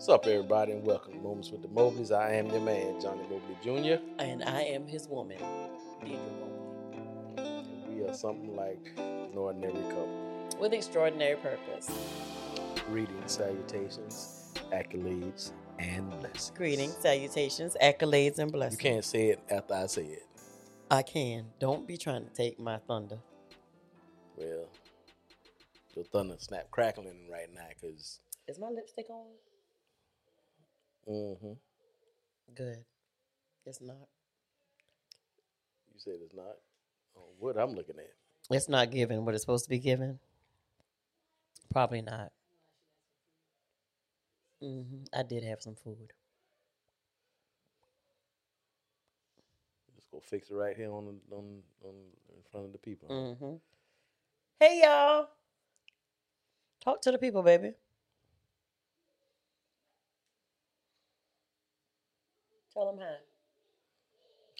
What's up, everybody, and welcome to Moments with the Mobleys. I am your man, Johnny Mobley Jr. And I am his woman, Deidre Mobley, And we are something like an ordinary couple. with extraordinary purpose. Greetings, salutations, accolades, and blessings. Greetings, salutations, accolades, and blessings. You can't say it after I say it. I can. Don't be trying to take my thunder. Well, your thunder snap crackling right now, cause Is my lipstick on? Mm-hmm. Good. It's not. you said it's not. Oh, what I'm looking at. It's not given what it's supposed to be given. Probably not. hmm I did have some food. Just go fix it right here on the, on on in front of the people. hmm Hey, y'all. Talk to the people, baby. Tell them hi.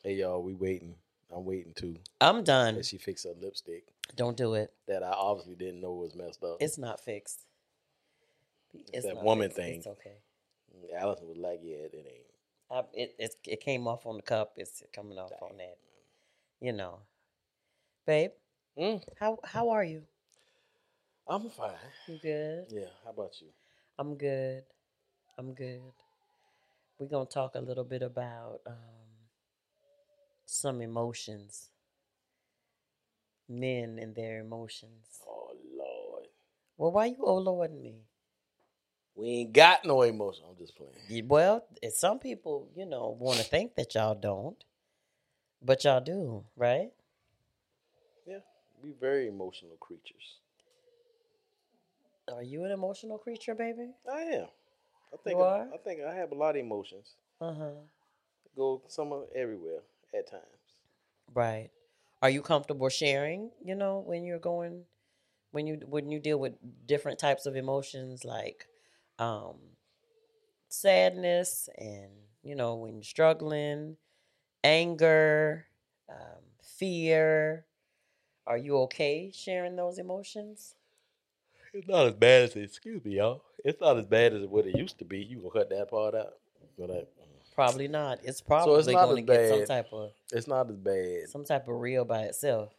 Hey y'all, we waiting. I'm waiting too. I'm done. That she fix her lipstick Don't do it. that I obviously didn't know was messed up. It's not fixed. It's that not woman fixed. thing. It's okay. Allison was like, "Yeah, it ain't." I, it, it it came off on the cup. It's coming off on that. You know, babe. Mm, How how are you? I'm fine. You good? Yeah. How about you? I'm good. I'm good. We're gonna talk a little bit about um, some emotions. Men and their emotions. Oh Lord, Well, why you oh lording me? we ain't got no emotion. I'm just playing. Well, it's some people, you know, want to think that y'all don't, but y'all do, right? Yeah, we very emotional creatures. Are you an emotional creature, baby? I am. I think. You I. I think I have a lot of emotions. Uh huh. Go somewhere everywhere at times. Right. Are you comfortable sharing? You know, when you're going, when you when you deal with different types of emotions like um, sadness and you know when you're struggling, anger, um, fear. Are you okay sharing those emotions? It's not as bad as it. Excuse me, y'all. It's not as bad as what it used to be. You gonna cut that part out? I, Probably not. It's probably it's not gonna get some type of it's not as bad. some type of reel by itself.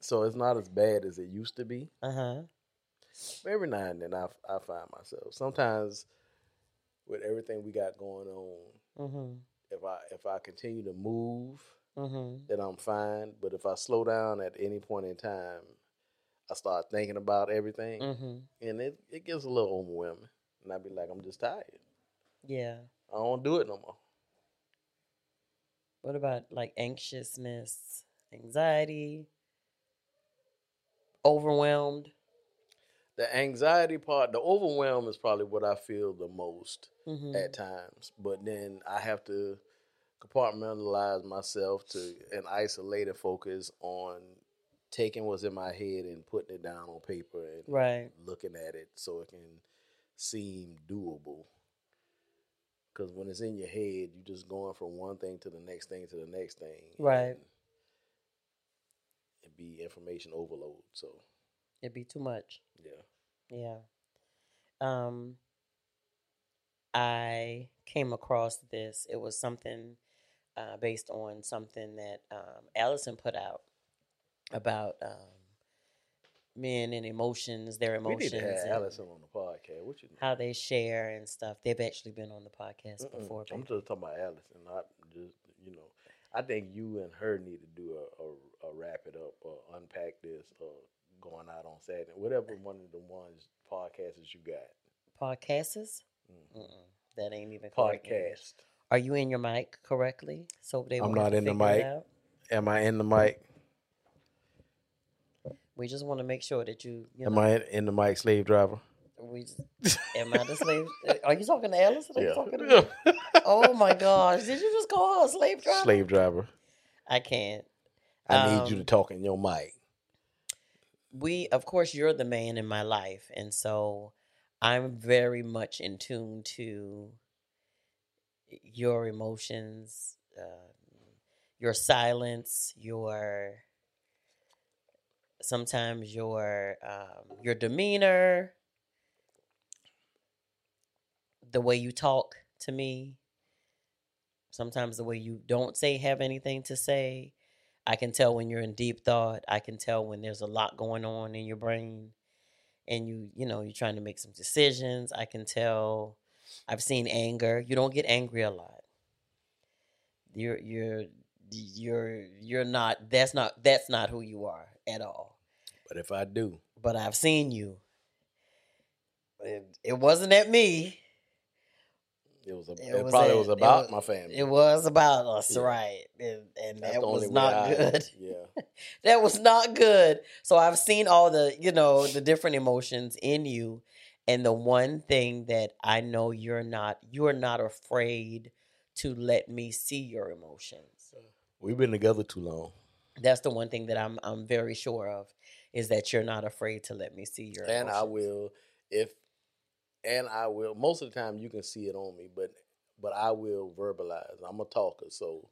So it's not as bad as it used to be. Uh huh. Every now and then I, I find myself sometimes with everything we got going on. Mhm. If I if I continue to move, Mhm. then I'm fine. But if I slow down at any point in time, I start thinking about everything, Mhm. and it it gets a little overwhelming. And I be like, I'm just tired. Yeah. I don't do it no more. What about like anxiousness, anxiety, overwhelmed? The anxiety part, the overwhelm is probably what I feel the most hmm at times. But then I have to compartmentalize myself to an isolated focus on taking what's in my head and putting it down on paper and Right. looking at it so it can seem doable. Because when it's in your head, you're just going from one thing to the next thing to the next thing. Right. and It be information overload. So It'd be too much. yeah. Yeah. Um I came across this. It was something uh, based on something that um, Allison put out about um, men and emotions, their emotions. We need emotions, to have Allison on the podcast. What you how they share and stuff. They've actually been on the podcast Mm-mm. before. I'm just talking about Allison, not just you know. I think you and her need to do a, a, a wrap it up or unpack this or going out on Saturday, whatever one of the ones podcasts you got. Podcasts? Mm. Mm-mm, that ain't even. Podcast. Are you in your mic correctly? So they I'm won't have not to in the mic. Am I in the mic? We just want to make sure that you, you Am know, I in, the mic, slave driver? we just, am I the slave? Are you talking to Alice? Are you talking to me? Yeah. Oh my gosh! Did you just call her a slave driver? slave driver. I can't. I need you Um, to talk in your mic. We, of course, you're the man in my life, and so I'm very much in tune to your emotions, uh, your silence, your sometimes your um, your demeanor. the way you talk to me, sometimes the way you don't say have anything to say. I can tell when you're in deep thought. I can tell when there's a lot going on in your brain and you, you know, you're trying to make some decisions. I can tell I've seen anger. You don't get angry a lot. You're you're you're you're not that's not that's not who you are at all. But if I do, But I've seen you. It, it wasn't at me. it was a, It it, was probably a- was it about was- my family. It was about us, Yeah. right? And, and that was not I- good. Yeah. that was not good. So I've seen all the, you know, the different emotions in you. And the one thing that I know you're not, you're not afraid to let me see your emotions. We've been together too long. That's the one thing that I'm I'm very sure of is that you're not afraid to let me see your and I will if and I will most of the time you can see it on me, but but I will verbalize. I'm a talker, so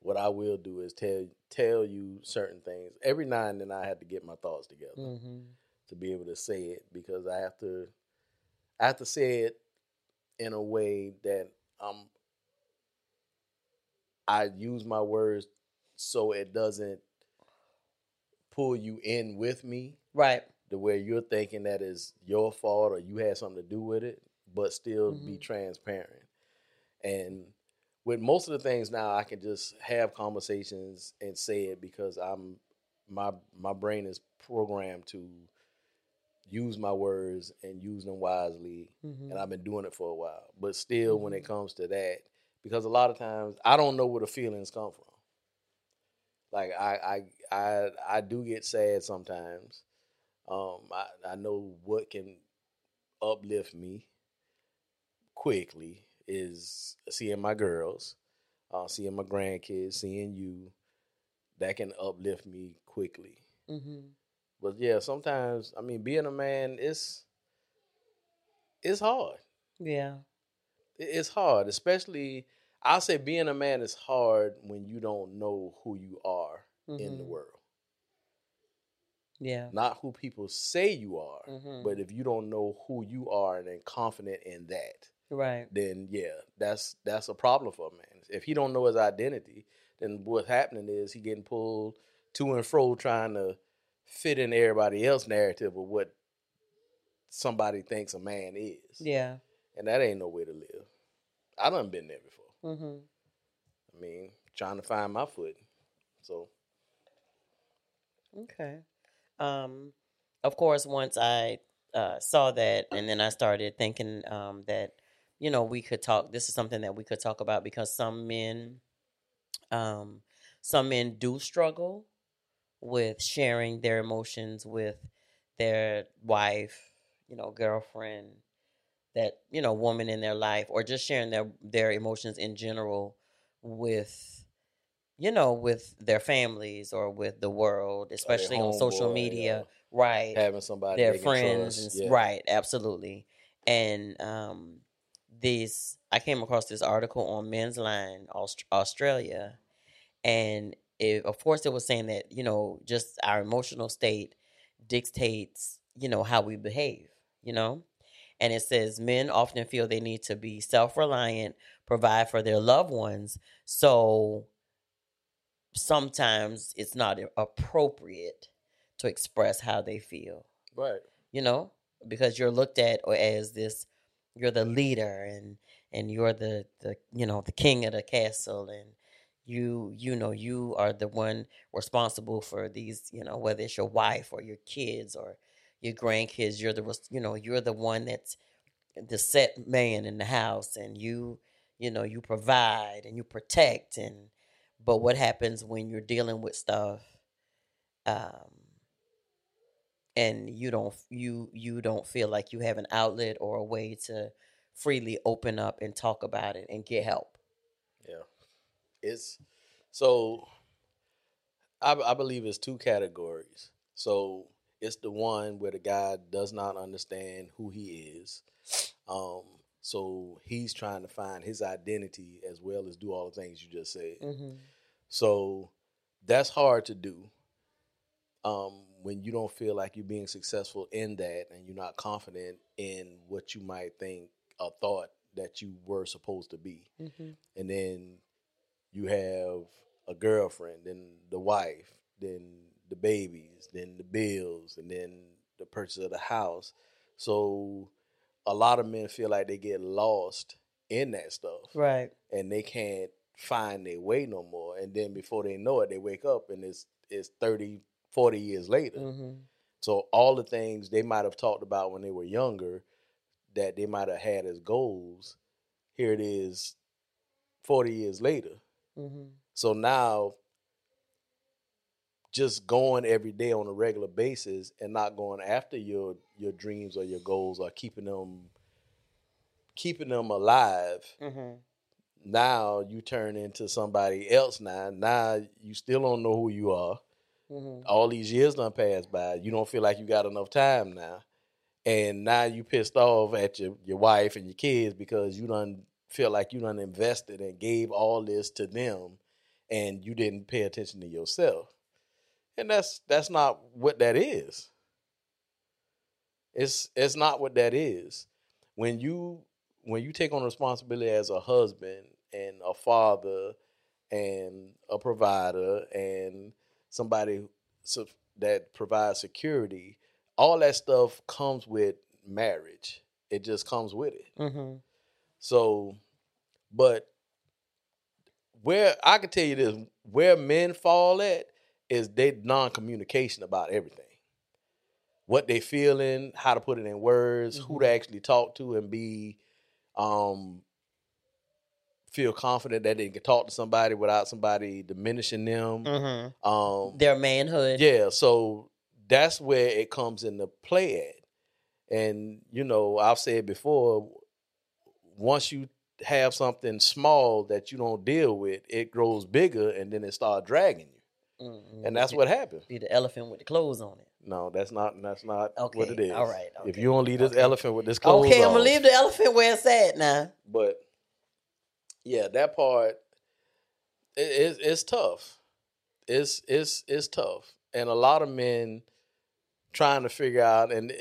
what I will do is tell tell you certain things. Every now and then I have to get my thoughts together Mhm. to be able to say it because I have to I have to say it in a way that I'm I use my words so it doesn't pull you in with me Right. The way you're thinking that is your fault or you had something to do with it, but still be Mhm. transparent. And with most of the things now, I can just have conversations and say it because I'm my my brain is programmed to use my words and use them wisely, Mhm. and I've been doing it for a while. But still, when it Mhm. comes to that, because a lot of times I don't know where the feelings come from. Like I I I I do get sad sometimes. Um, I, I know what can uplift me quickly is seeing my girls, uh, seeing my grandkids, seeing you. That can uplift me quickly. Mhm. But yeah, sometimes I mean, being a man is it's hard. Yeah. It's hard, especially I'll say being a man is hard when you don't know who you are in the Mhm. world. Yeah. Not who people say you are, Mhm. but if you don't know who you are and then confident in that, Right. then yeah, that's that's a problem for a man. If he don't know his identity, then what's happening is he getting pulled to and fro trying to fit in everybody else's narrative of what somebody thinks a man is. Yeah. And that ain't no way to live. I done been there before. Mhm. I mean, trying to find my foot. So Okay. Um, of course, once I uh, saw that, and then I started thinking um, that you know we could talk. This is something that we could talk about because some men, um, some men do struggle with sharing their emotions with their wife, you know, girlfriend, that you know, woman in their life, or just sharing their their emotions in general with you know, with their families or with the world, especially on social homeboy, media, right? having somebody Their friends, and, yeah. right? Absolutely. And um, this, I came across this article on Men's Line, Aust- Australia, and it, of course, it was saying that you know, just our emotional state dictates, you know, how we behave. You know, and it says men often feel they need to be self-reliant, provide for their loved ones, so sometimes it's not appropriate to express how they feel. Right. you know? Because you're looked at as this you're the leader and and you're the the you know the king of the castle and you you know you are the one responsible for these you know whether it's your wife or your kids or your grandkids you're the you know you're the one that's the set man in the house and you you know you provide and you protect and but what happens when you're dealing with stuff um and you don't you you don't feel like you have an outlet or a way to freely open up and talk about it and get help Yeah. It's so I, I believe it's two categories. So it's the one where the guy does not understand who he is. Um, so he's trying to find his identity as well as do all the things you just said. mm-hmm. So that's hard to do um, when you don't feel like you're being successful in that and you're not confident in what you might think or thought that you were supposed to be. Mm-hmm. And then you have a girlfriend, then the wife, then the babies, then the bills, and then the purchase of the house. So a lot of men feel like they get lost in that stuff Right. and they can't find their way no more. And then before they know it, they wake up and it's it's 30, 40 years later. Mm-hmm. So all the things they might have talked about when they were younger that they might have had as goals, here it is 40 years later. Mm-hmm. So now just going every day on a regular basis and not going after your your dreams or your goals or keeping them keeping them alive Mm-hmm. now you turn into somebody else now. Now you still don't know who you are. Mm-hmm. all these years done passed by. You don't feel like you got enough time now. And now you pissed off at your, your wife and your kids because you don't feel like you done invested and gave all this to them and you didn't pay attention to yourself and that's that's not what that is. It's it's not what that is. When you when you take on responsibility as a husband and a father and a provider and somebody so that provides security all that stuff comes with marriage. It just comes with it. Mm-hmm. so but where i can tell you this where men fall at is they non-communication about everything what they feeling how to put it in words who to actually talk to and be um feel confident that they can talk to somebody without somebody diminishing them Mm-hmm. um Their manhood. yeah, so that's where it comes into play at. And you know, I've said before, once you have something small that you don't deal with, it grows bigger and then it starts dragging you. Mm-hmm. And that's what happened. Be the elephant with the clothes on it. No, that's not that's not what it is. all right, If you don't leave this okay. elephant with this clothes Okay, I'm gonna leave the elephant where it's at now. But yeah, that part it, it's it's tough. It's it's it's tough, and a lot of men trying to figure out, and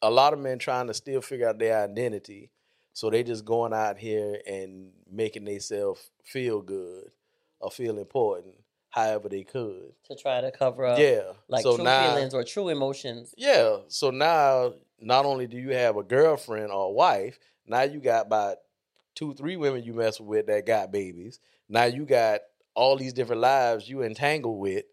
a lot of men trying to still figure out their identity. So they just going out here and making themselves feel good or feel important, however they could. To try to cover up yeah. like so true now, feelings or true emotions. yeah. So now, not only do you have a girlfriend or a wife, now you got about two, three women you mess with that got babies. Now you got all these different lives you entangled with,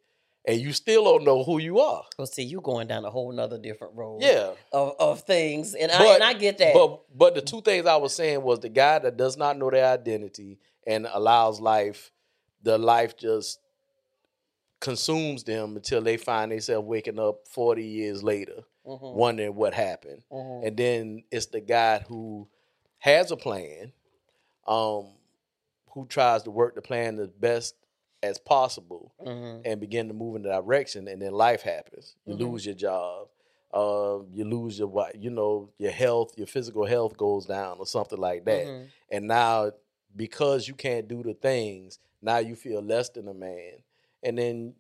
and you still don't know who you are. Well, see, you going down a whole nother different road. Yeah. Of, of things, and I and I get that. But but the two things I was saying was the guy that does not know their identity and allows life, the life just consumes them until they find themselves waking up forty years later, Mhm, wondering what happened. mhm. and then it's the guy who has a plan, um, who tries to work the plan as best as possible Mhm. and begin to move in the direction, and then life happens. You Mhm. lose your job, um, you lose your you know your health, your physical health goes down or something like that, Mhm. and now because you can't do the things, now you feel less than a man, and then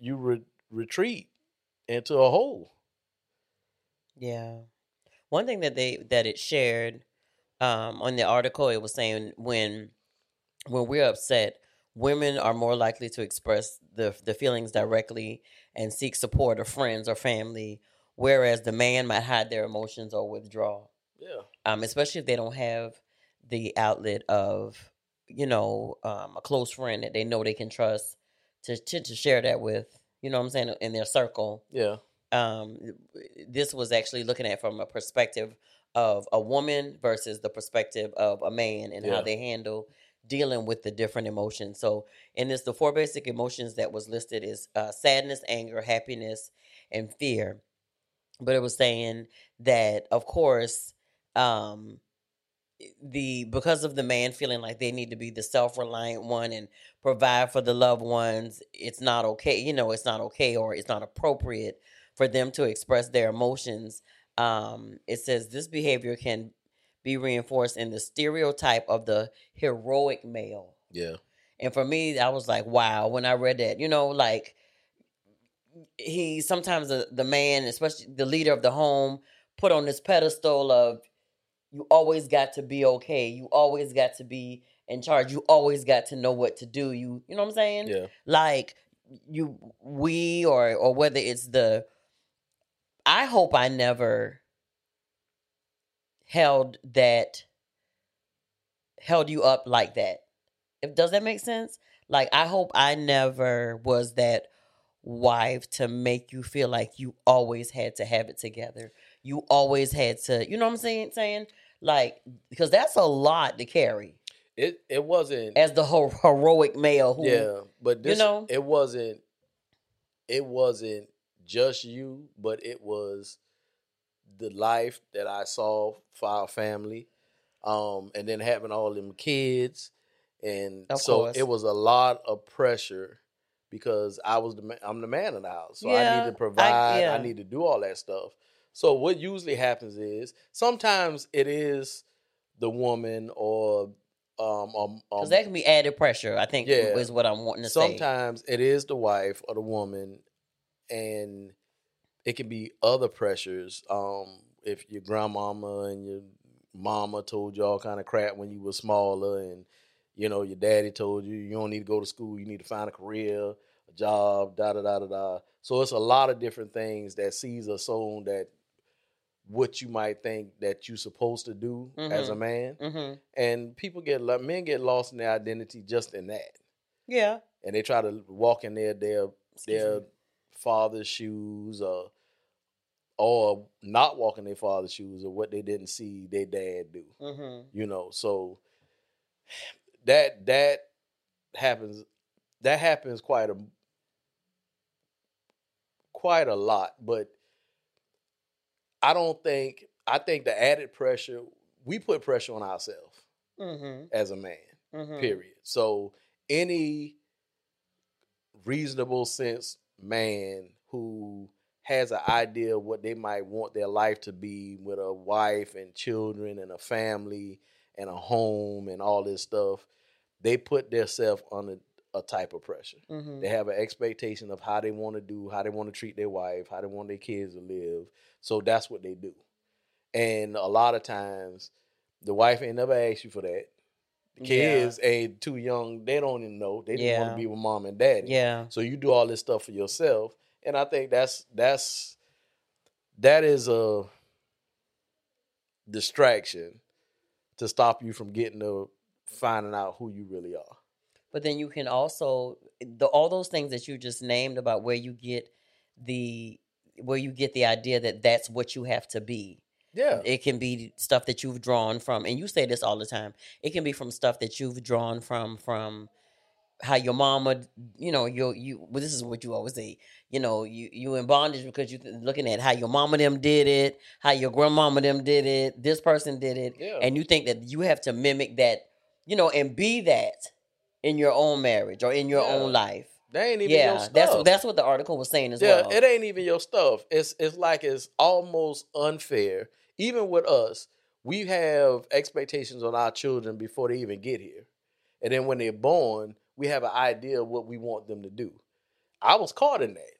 you re- retreat into a hole. Yeah. One thing that they that it shared um, on the article, it was saying when when we're upset, women are more likely to express the the feelings directly and seek support of friends or family, whereas the man might hide their emotions or withdraw. Yeah, Um, especially if they don't have the outlet of you know um, a close friend that they know they can trust to, to to share that with. You know what I'm saying in their circle yeah, um, this was actually looking at from a perspective of a woman versus the perspective of a man and Yeah. how they handle dealing with the different emotions. So, in this, the four basic emotions that was listed is uh, sadness, anger, happiness, and fear. But it was saying that, of course, um, the because of the man feeling like they need to be the self-reliant one and provide for the loved ones it's not okay you know it's not okay or it's not appropriate for them to express their emotions um it says this behavior can be reinforced in the stereotype of the heroic male yeah. and for me i was like wow when i read that you know like he sometimes the, the man especially the leader of the home put on this pedestal of you always got to be okay. You always got to be in charge. You always got to know what to do. You you know what I'm saying? Yeah. Like you we or or whether it's the I hope I never held that held you up like that. If does that make sense? Like I hope I never was that wife to make you feel like you always had to have it together. You always had to, you know what I'm saying? Saying like because that's a lot to carry It it wasn't as the ho- heroic male who Yeah, but this know? it wasn't it wasn't just you, but it was the life that I saw for our family. Um and then having all them kids and Of so course. it was a lot of pressure because I was the ma- I'm the man of the house. So I need to provide, I, yeah. need to do all that stuff. So what usually happens is sometimes it is the woman or um, because um that can be added pressure. I think Yeah. is what I'm wanting to say. sometimes it is the wife or the woman and it can be other pressures um if your grandmama and your mama told you all kind of crap when you were smaller and you know your daddy told you you don't need to go to school you need to find a career a job da da da da da so it's a lot of different things that sees are sown that what you might think that you're supposed to do as a Mhm. man hmm and people get men get lost in their identity just in that Yeah. and they try to walk in their their Excuse their me. father's shoes or or not walk in their father's shoes or what they didn't see their dad do. Mhm. You know, so that that happens that happens quite a quite a lot, but I don't think I think the added pressure we put pressure on ourselves Mhm. as a man Mhm. period. So any reasonable sense man who has an idea of what they might want their life to be with a wife and children and a family and a home and all this stuff, they put themselves under a type of pressure. Mhm. They have an expectation of how they want to do, how they want to treat their wife, how they want their kids to live. So that's what they do. And a lot of times, the wife ain't never asked you for that. The Yeah. kids ain't too young; they don't even know. They just want to be with mom and daddy. Yeah. So you do all this stuff for yourself, and I think that's that's that is a distraction to stop you from getting to finding out who you really are. But then you can also the all those things that you just named about where you get the where you get the idea that that's what you have to be. Yeah, It can be stuff that you've drawn from, and you say this all the time. It can be from stuff that you've drawn from from how your mama, you know, you you. Well, this is what you always say. You know, you you in bondage because you looking at how your mama them did it, how your grandmama them did it, this person did it, yeah. and you think that you have to mimic that, you know, and be that in your own marriage or in your Yeah. own life. they ain't even your Yeah, stuff. that's that's what the article was saying as well. yeah, well. it ain't even your stuff. It's it's like it's almost unfair. Even with us, we have expectations on our children before they even get here, and then when they're born, we have an idea of what we want them to do. I was caught in that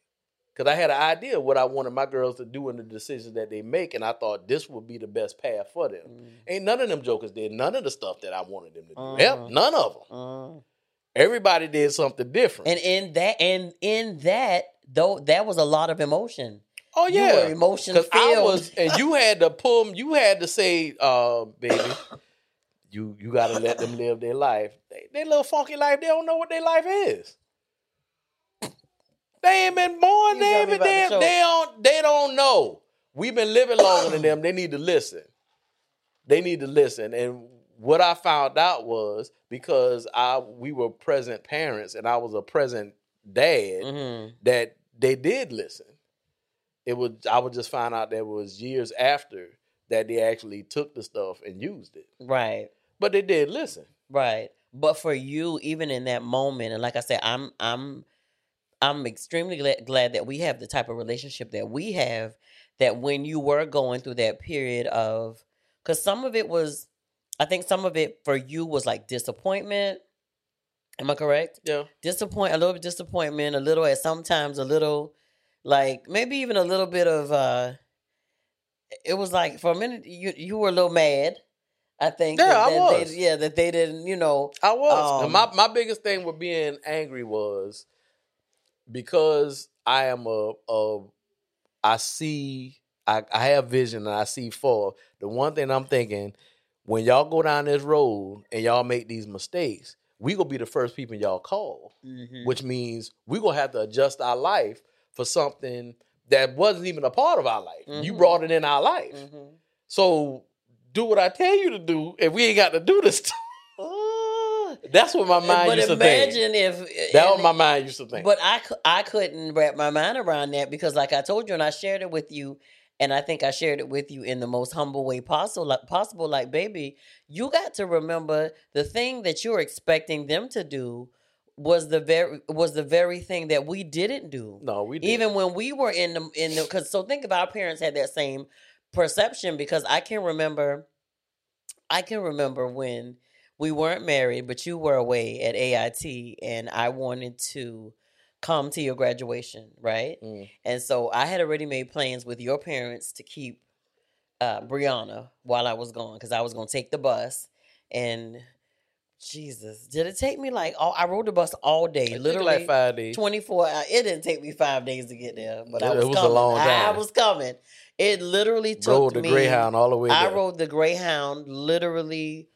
because I had an idea of what I wanted my girls to do in the decisions that they make, and I thought this would be the best path for them. Mm, Ain't none of them jokers did none of the stuff that I wanted them to do. Uh-huh. Yep, none of them. mm. Everybody did something different. And in that, and in that, though, that was a lot of emotion. oh You yeah, were emotion Because I filled. was, and you had to pull, you had to say, uh, baby, you you got to let them live their life. They, they little funky life, they don't know what their life is. They ain't been born. You They ain't been, they, choke. they don't. They don't know. We've been living longer than them. They need to listen. They need to listen. And what I found out was because I we were present parents and I was a present dad hmm that they did listen. It was I would just find out that it was years after that they actually took the stuff and used it. Right, But they did listen. right. But for you, even in that moment, and like I said, I'm, I'm, I'm extremely glad, glad that we have the type of relationship that we have. That when you were going through that period of, because some of it was, I think some of it for you was like disappointment. Am I correct? Yeah. disappoint a little bit disappointment, a little at sometimes a little like maybe even a little bit of uh it was like for a minute you you were a little mad. I think. Yeah, that, I that was. They, yeah, that they didn't. You know. I was. Um, my my biggest thing with being angry was because I am a, a I see I, I have vision and I see far. The one thing I'm thinking, when y'all go down this road and y'all make these mistakes, we gonna be the first people y'all call. mhm. Which means we gonna have to adjust our life for something that wasn't even a part of our life. You Mhm. brought it in our life. Mhm. So do what I tell you to do, and we ain't got to do this. That's what my mind but used to think. imagine if That was my mind used to think. But I, I couldn't wrap my mind around that because, like I told you, and I shared it with you, and I think I shared it with you in the most humble way possible. Like, possible, like, baby, you got to remember the thing that you're expecting them to do was the very was the very thing that we didn't do. no, we didn't. Even when we were in the in the because so think about our parents had that same perception because I can remember, I can remember when we weren't married, but you were away at AIT, and I wanted to come to your graduation, right? Mm. And so I had already made plans with your parents to keep uh, Brianna while I was gone because I was going to take the bus. And Jesus, did it take me like all? I rode the bus all day, It took literally like five days. 24 hours. It didn't take me five days to get there, but I It was, was a coming. I time. was coming. It literally took Rode the me. Greyhound all the way I there. rode the Greyhound literally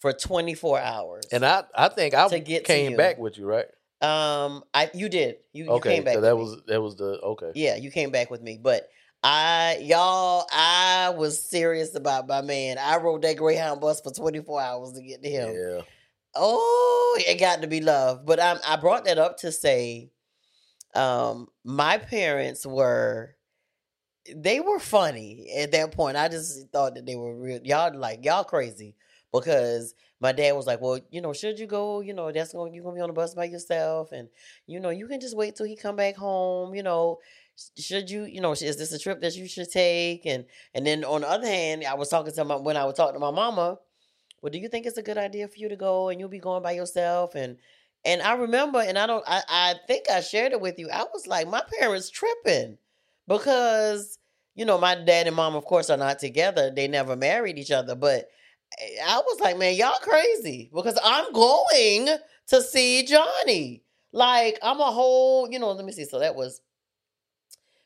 for 24 hours. and I, I think I To get came back with you, right? Um, I you did you, you came back. so that me. was that was the okay. yeah, you came back with me, but. I y'all, I was serious about my man. I rode that Greyhound bus for 24 hours to get to him. Yeah, Oh, it got to be love. But I I brought that up to say, um, my parents were, they were funny at that point. I just thought that they were real. Y'all like y'all crazy because my dad was like, well, you know, should you go? You know, that's going you gonna be on the bus by yourself, and you know, you can just wait till he come back home. You know. Should you, you know, is this a trip that you should take? And and then on the other hand, I was talking to my when I was talking to my mama, well, do you think it's a good idea for you to go and you'll be going by yourself? And and I remember, and I don't, I, I think I shared it with you. I was like, my parents tripping because you know my dad and mom, of course, are not together. They never married each other, but I was like, man, y'all crazy because I'm going to see Johnny. Like I'm a whole, you know. Let me see. So that was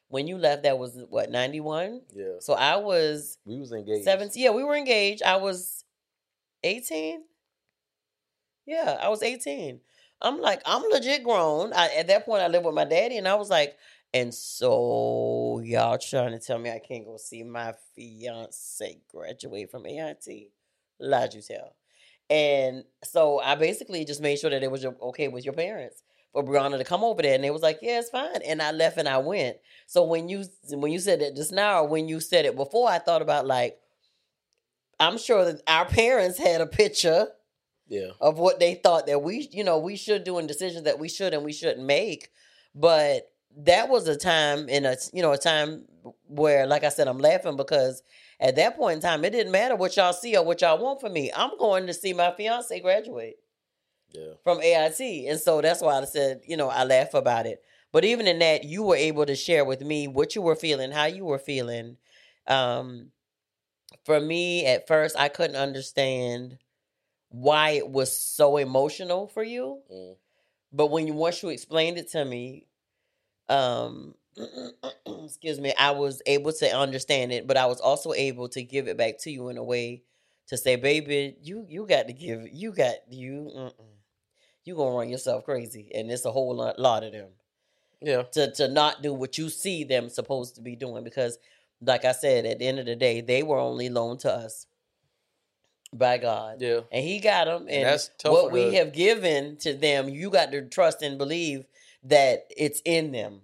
when you left. That was what ninety one. yeah. So I was We was engaged. 17 yeah we were engaged i was 18 yeah i was 18 i'm like i'm legit grown I, at that point i lived with my daddy and i was like and so y'all trying to tell me i can't go see my fiance graduate from ait lied you tell and so i basically just made sure that it was okay with your parents for Brianna to come over there, and they was like, "Yeah, it's fine." And I left and I went. So when you when you said that just now, or when you said it before, I thought about like, I'm sure that our parents had a picture Yeah, of what they thought that we, you know, we should do and decisions that we should and we shouldn't make. But that was a time in a, you know, a time where, like I said, I'm laughing because at that point in time, it didn't matter what y'all see or what y'all want from me. I'm going to see my fiance graduate yeah. from AIT. And so that's why I said, you know, I laugh about it. But even in that, you were able to share with me what you were feeling, how you were feeling. Um, for me, at first, I couldn't understand why it was so emotional for you. Mm. But when you once you explained it to me, um, excuse me, I was able to understand it, but I was also able to give it back to you in a way to say, baby, you you got to give, you got you, mm-mm. you gonna run yourself crazy, and it's a whole lot, lot of them Yeah, to to not do what you see them supposed to be doing because, like I said, at the end of the day, they were only loaned to us by God, yeah. and He got them, and, that's tough what we have given to them, you got to trust and believe that it's in them,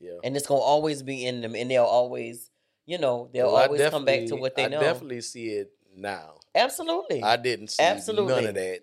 Yeah. and it's gonna always be in them, and they'll always, you know, they'll Well, always come back to what they I know. I definitely see it now. Absolutely, I didn't see Absolutely. none of that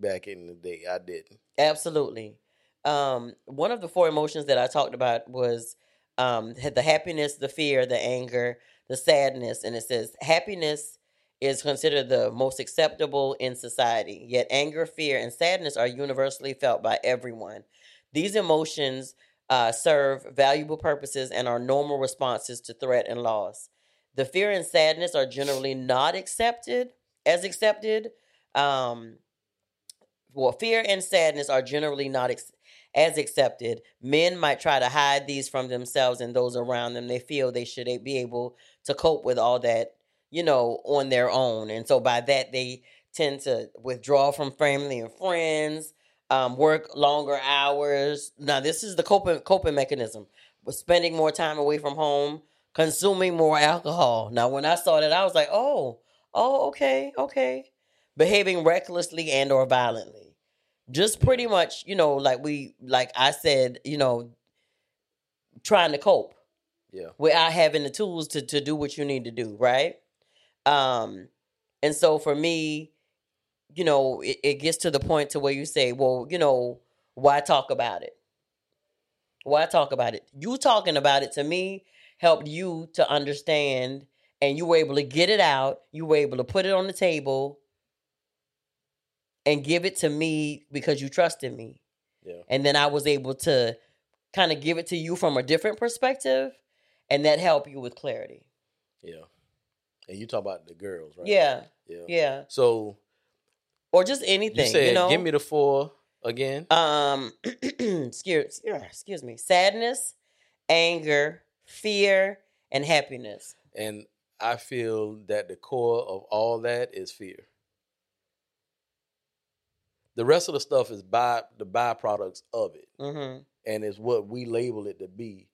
back in the day. I didn't. Absolutely. Um, one of the four emotions that I talked about was um, the happiness, the fear, the anger, the sadness, and it says happiness is considered the most acceptable in society. Yet anger, fear, and sadness are universally felt by everyone. These emotions uh, serve valuable purposes and are normal responses to threat and loss. the fear and sadness are generally not accepted as accepted. Um, well, fear and sadness are generally not ex- as accepted. Men might try to hide these from themselves and those around them. They feel they should be able to cope with all that, you know, on their own. And so by that, they tend to withdraw from family and friends, um, work longer hours. Now, this is the coping coping mechanism. But spending more time away from home, consuming more alcohol. Now, when I saw that, I was like, oh, oh, okay, okay. Behaving recklessly and or violently. Just pretty much, you know, like we like I said, you know, trying to cope Yeah. without having the tools to to do what you need to do, right? Um, and so for me, you know, it, it gets to the point to where you say, well, you know, why talk about it? Why talk about it? You talking about it to me helped you to understand, and you were able to get it out. You were able to put it on the table and give it to me because you trusted me. Yeah. And then I was able to kind of give it to you from a different perspective, and that helped you with clarity. Yeah. And you talk about the girls, right? Yeah, Yeah. yeah, So or just you anything. said, you know, give me the four again. um, excuse, excuse me, sadness, anger, fear, and happiness. And I feel that the core of all that is fear. The rest of the stuff is by the byproducts of it, Mm-hmm. and it's what we label it to be.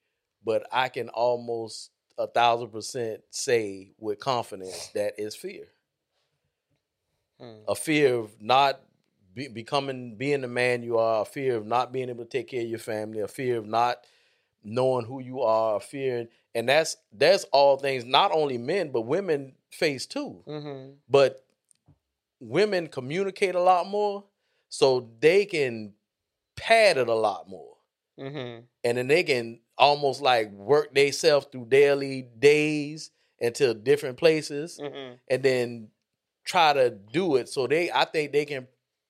But I can almost a thousand percent say with confidence that is fear. Hmm. A fear of not be, becoming, being the man you are, a fear of not being able to take care of your family, a fear of not knowing who you are, a fear, and that's that's all things not only men but women face too. Mm-hmm. But women communicate a lot more, so they can pad it a lot more, Mm-hmm. and then they can almost like work themselves through daily days into different places, Mm-hmm. and then try to do it. So they, I think they can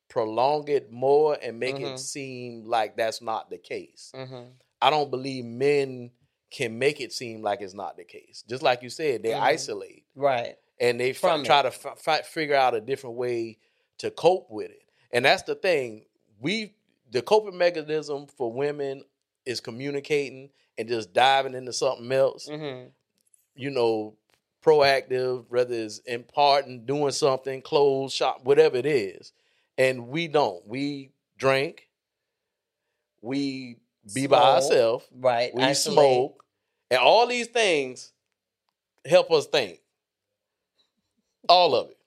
prolong it more and make Mhm. it seem like that's not the case. Mm-hmm. I don't believe men can make it seem like it's not the case. Just like you said, they Mhm. isolate Right. and they f- try to f- f- figure out a different way to cope with it. And that's the thing. We the coping mechanism for women is communicating and just diving into something else. Mm-hmm. You know, proactive, whether it's imparting, doing something, clothes, shop, whatever it is. And we don't. We drink. We be by ourselves. Right. We Isolate. smoke. And all these things help us think. All of it.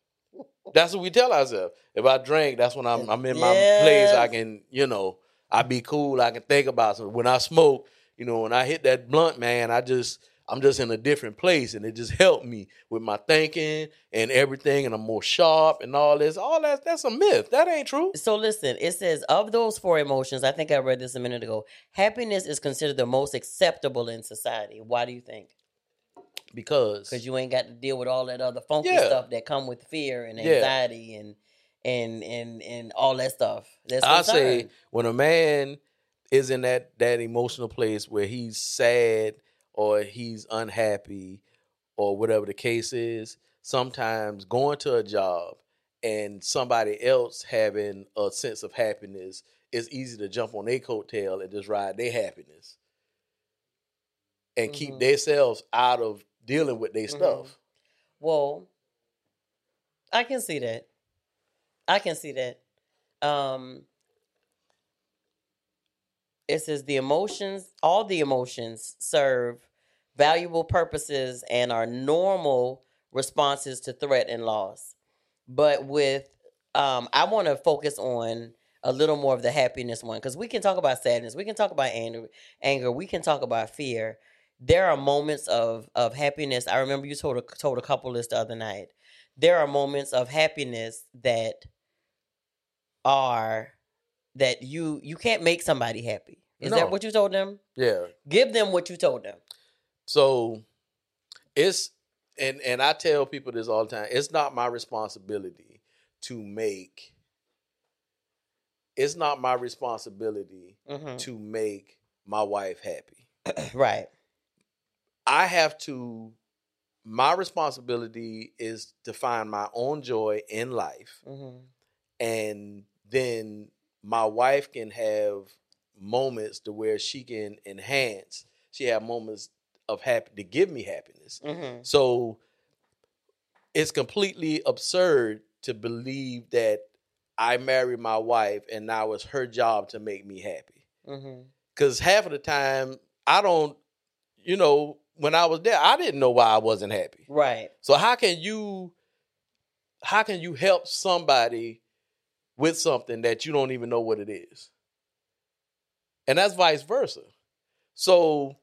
That's what we tell ourselves. If I drink, that's when I'm I'm in my place. I can, you know, I be cool. I can think about something. When I smoke, you know, when I hit that blunt, man, I just I'm just in a different place, and it just helped me with my thinking and everything, and I'm more sharp and all this. All that that's a myth. That ain't true. So listen, it says of those four emotions, I think I read this a minute ago. Happiness is considered the most acceptable in society. Why do you think? Because Because you ain't got to deal with all that other funky Yeah. stuff that come with fear and Yeah. anxiety and and and and all that stuff. That's I say when a man is in that that emotional place where he's sad or he's unhappy or whatever the case is, sometimes going to a job and somebody else having a sense of happiness, it's easy to jump on their coattail and just ride their happiness and keep Mhm. themselves out of dealing with their Mhm. stuff. Well, I can see that. I can see that. Um it says the emotions, all the emotions serve valuable purposes and are normal responses to threat and loss. But with um I want to focus on a little more of the happiness one because we can talk about sadness, we can talk about anger, anger, we can talk about fear. There are moments of of happiness. I remember you told a, told a couple this the other night. There are moments of happiness that are that you you can't make somebody happy. Is No. that what you told them? Yeah. Give them what you told them. So it's and and I tell people this all the time. It's not my responsibility to make it's not my responsibility hmm to make my wife happy. right. I have to my responsibility is to find my own joy in life, hmm and then my wife can have moments to where she can enhance. She have moments of happy to give me happiness. hmm So it's completely absurd to believe that I married my wife and now it's her job to make me happy. Because half of the time, I don't, you know, when I was there, I didn't know why I wasn't happy. Right. So how can you, how can you help somebody with something that you don't even know what it is? And that's vice versa. So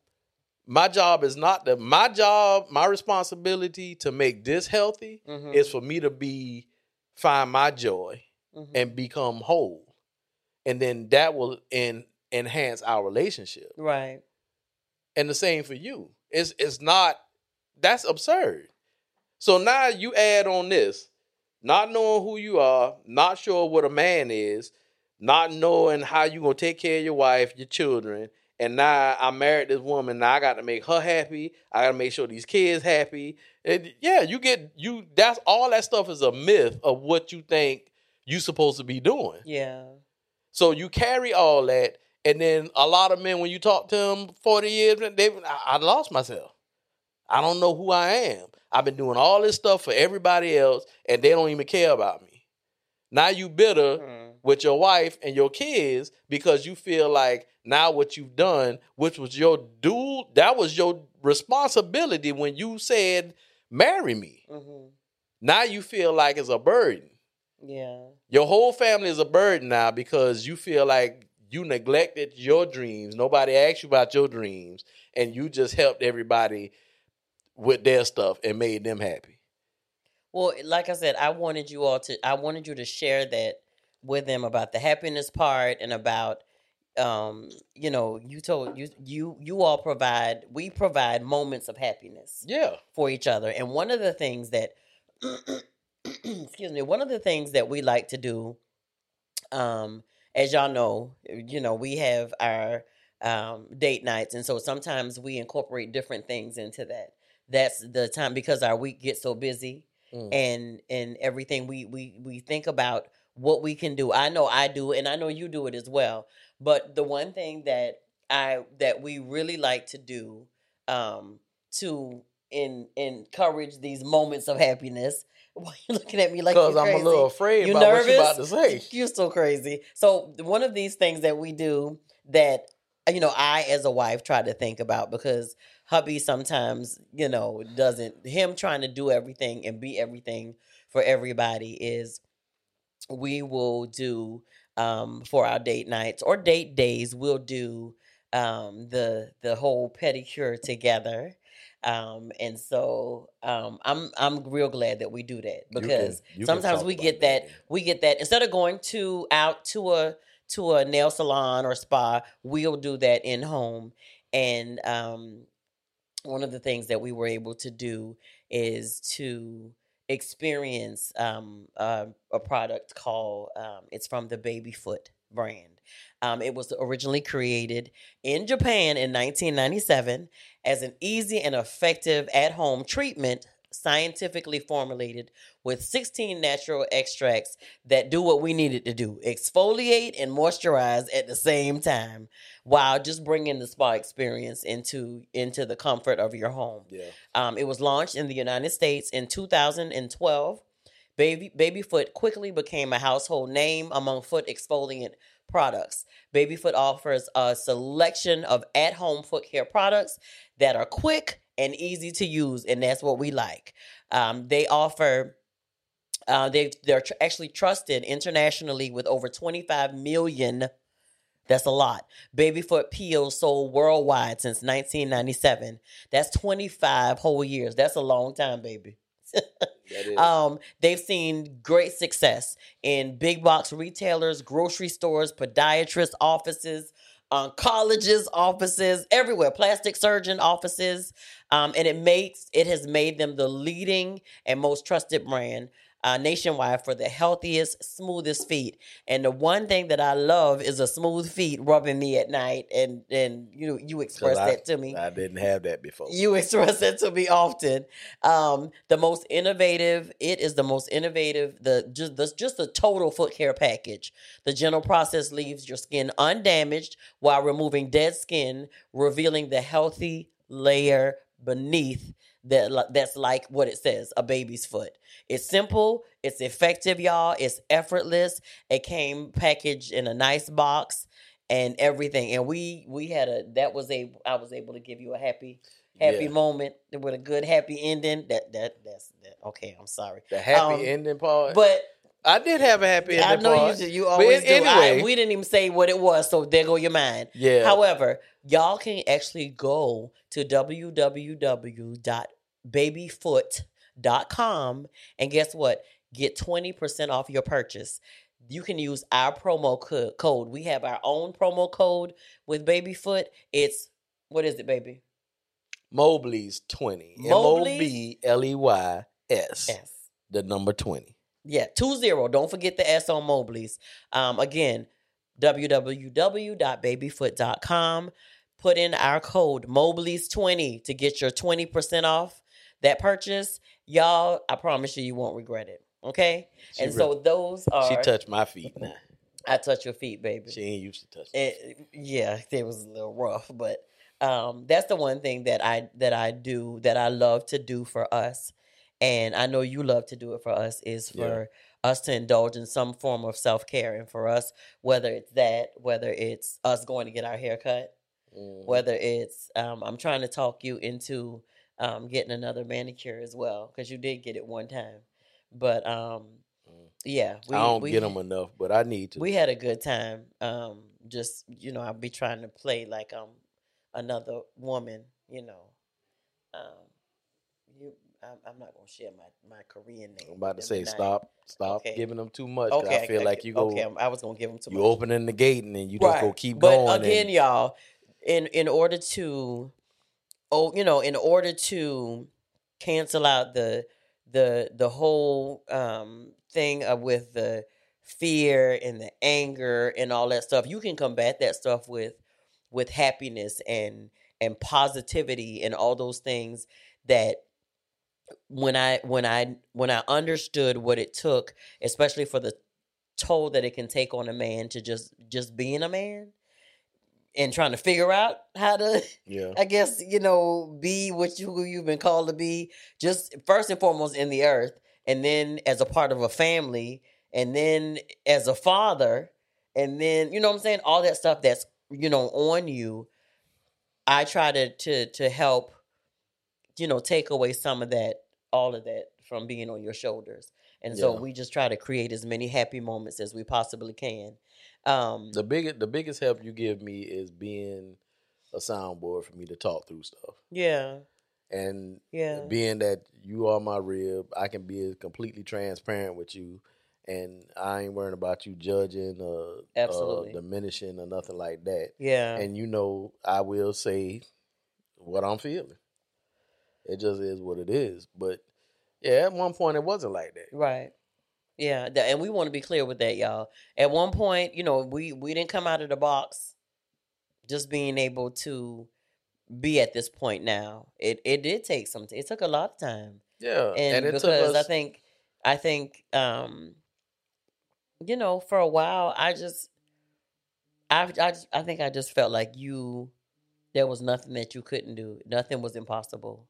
my job is not the my job, my responsibility to make this healthy hmm is for me to be find my joy hmm and become whole. And then that will en- enhance our relationship. right. And the same for you. It's it's not that's absurd. So now you add on this, not knowing who you are, not sure what a man is, not knowing how you gonna take care of your wife, your children, and now I married this woman. Now I got to make her happy. I got to make sure these kids happy. And yeah, you get you. That's all that stuff is a myth of what you think you supposed to be doing. Yeah. So you carry all that, and then a lot of men, when you talk to them forty years, they I, I lost myself. I don't know who I am. I've been doing all this stuff for everybody else, and they don't even care about me. Now you bitter Mhm. with your wife and your kids because you feel like now what you've done, which was your dual, that was your responsibility when you said marry me. Mhm. Now you feel like it's a burden. Yeah. Your whole family is a burden now because you feel like you neglected your dreams. Nobody asked you about your dreams, and you just helped everybody with their stuff and made them happy. Well, like I said, I wanted you all to I wanted you to share that with them about the happiness part and about um you know you told you you you all provide we provide moments of happiness Yeah. for each other and one of the things that excuse me one of the things that we like to do um as y'all know you know we have our um date nights and so sometimes we incorporate different things into that that's the time because our week gets so busy Mm. and and everything we we we think about what we can do i know i do and i know you do it as well but the one thing that i that we really like to do um to in encourage these moments of happiness why are you looking at me like Because I'm a little afraid You about what nervous? you're about to say. You're so crazy. So one of these things that we do that you know I as a wife try to think about because hubby sometimes you know doesn't him trying to do everything and be everything for everybody is we will do um for our date nights or date days we'll do um the the whole pedicure together um and so um i'm i'm real glad that we do that You can- because you sometimes we get that then. we get that instead of going to out to a to a nail salon or spa we'll do that in home and um one of the things that we were able to do is to experience um, uh, a product called um, it's from the babyfoot brand. Um, it was originally created in japan in 1997 as an easy and effective at-home treatment scientifically formulated with 16 natural extracts that do what we needed to do exfoliate and moisturize at the same time while just bringing the spa experience into into the comfort of your home. Yeah. um, it was launched in the united states in 2012 baby babyfoot quickly became a household name among foot exfoliant products. Babyfoot offers a selection of at-home foot care products that are quick and easy to use and that's what we like. Um, they offer uh, they they're tr- actually trusted internationally with over 25 million that's a lot babyfoot peels sold worldwide since 1997 that's 25 whole years. That's a long time baby. That is. um, they've seen great success in big box retailers, grocery stores, podiatrist offices, um, colleges offices, everywhere, plastic surgeon offices, um, and it makes it has made them the leading and most trusted brand uh, nationwide for the healthiest, smoothest feet. And the one thing that I love is a smooth feet rubbing me at night. And and you know you express I- that to me. I didn't have that before. You express that to me often. Um, the most innovative. It is the most innovative. The just the just the total foot care package. The gentle process leaves your skin undamaged while removing dead skin, revealing the healthy layer beneath that that's like what it says a baby's foot. It's simple it's effective y'all it's effortless. It came packaged in a nice box and everything. And we we had a that was a i was able to give you a happy happy Yeah. moment with a good happy ending. That that that's that okay i'm sorry. The happy Um, ending part. but I did have a happy ending i know part. you you always do anyway- I, we didn't even say what it was so there go your mind yeah. However, y'all can actually go to www.babyfoot.com and guess what? Get 20% off your purchase. You can use our promo co- code. We have our own promo code with Babyfoot. It's what is it, baby? Mobley's 20. Mobley's? B L E Y S. S. The number 20. Yeah, two zero. Don't forget the S on Mobley's. Um, again, www.babyfoot.com. Put in our code Mobley's20 to get your 20% off that purchase. Y'all, I promise you, you won't regret it. Okay? She and so those are. she touched my feet now. I touch your feet, baby. She ain't used to touch It, yeah, it was a little rough, but um, that's the one thing that I that I do that I love to do for us, and I know you love to do it for us is Yeah. for us to indulge in some form of self care, and for us, whether it's that, whether it's us going to get our hair cut, Mhm. whether it's um, I'm trying to talk you into um, getting another manicure as well because you did get it one time, but um, Mm. yeah, I don't we, get them enough, but I need to. we had a good time. Um, just you know, I'll be trying to play like um another woman. You know, um. I'm, I'm not gonna share my my Korean name. I'm about to say stop, stop Okay. giving them too much. Okay, I feel like you go, Okay, I'm- I was gonna give them too much. you much. opening the gate and then you just go keep but going. again, and, y'all, in in order to, oh, you know, in order to cancel out the the the whole um thing of with the fear and the anger and all that stuff, you can combat that stuff with with happiness and and positivity and all those things that when I when I when I understood what it took, especially for the toll that it can take on a man to just just being a man and trying to figure out how to yeah, I guess you know be what you who you've been called to be just first and foremost in the earth and then as a part of a family and then as a father and then you know what I'm saying? All that stuff that's you know on you I try to to to help you know take away some of that all of that from being on your shoulders and so Yeah. we just try to create as many happy moments as we possibly can um the biggest the biggest help you give me is being a soundboard for me to talk through stuff, yeah and yeah being that you are my rib, I can be as completely transparent with you, and I ain't worrying about you judging or Absolutely. uh, diminishing or nothing like that. yeah And you know, I will say what I'm feeling. It just is what it is. But yeah, at one point it wasn't like that. Right. Yeah, and we want to be clear with that, y'all. At one point, you know, we we didn't come out of the box just being able to be at this point now. It it did take some t- it took a lot of time. Yeah, And, it because took I think I think um you know, for a while I just I I just, I think I just felt like you there was nothing that you couldn't do. Nothing was impossible.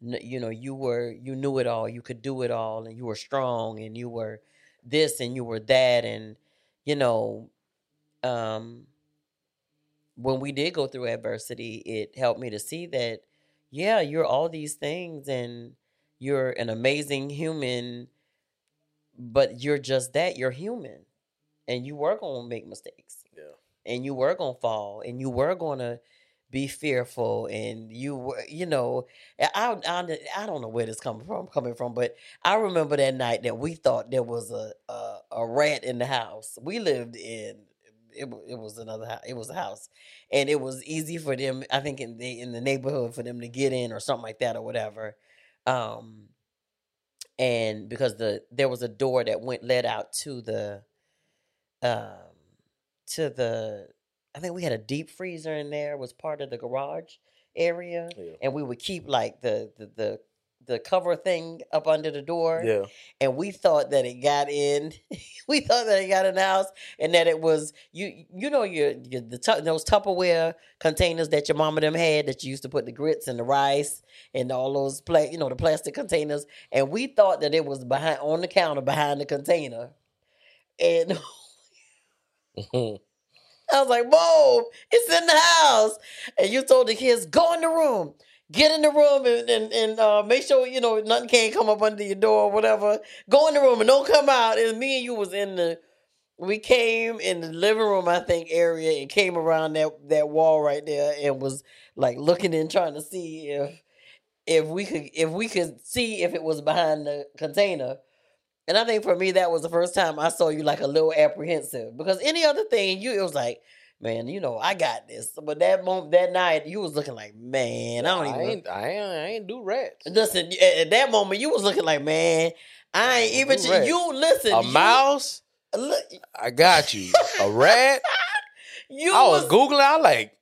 You know, you were you knew it all. You could do it all and you were strong and you were this and you were that and you know um when we did go through adversity, it helped me to see that yeah, you're all these things and you're an amazing human but you're just that, you're human. And you were going to make mistakes yeah, and you were gonna fall and you were gonna be fearful and you were you know I, I I don't know where this coming from coming from but I remember that night that we thought there was a a, a rat in the house. We lived in it, it was another house it was a house and it was easy for them I think in the in the neighborhood for them to get in or something like that or whatever um and because the there was a door that went led out to the um to the I think we had a deep freezer in there was part of the garage area Yeah. and we would keep like the the the, the cover thing up under the door Yeah. and we thought that it got in we thought that it got in the house and that it was you you know your, your the tu- those Tupperware containers that your mama them had that you used to put the grits and the rice and all those pla- you know the plastic containers and we thought that it was behind on the counter behind the container and I was like, Whoa, it's in the house. And you told the kids, go in the room. Get in the room and, and, and uh, make sure, you know, nothing can't come up under your door or whatever. Go in the room and don't come out. And me and you was in the we came in the living room, I think, area and came around that, that wall right there and was like looking in trying to see if if we could if we could see if it was behind the container. And I think for me that was the first time I saw you like a little apprehensive because any other thing you it was like, man, you know, I got this. But that moment that night you was looking like, man, I don't even I ain't, I ain't, I ain't do rats. listen. At, at that moment you was looking like, man, I ain't don't even rats. you listen. A you, mouse? Look, I got you. A rat? you I was was googling. I like,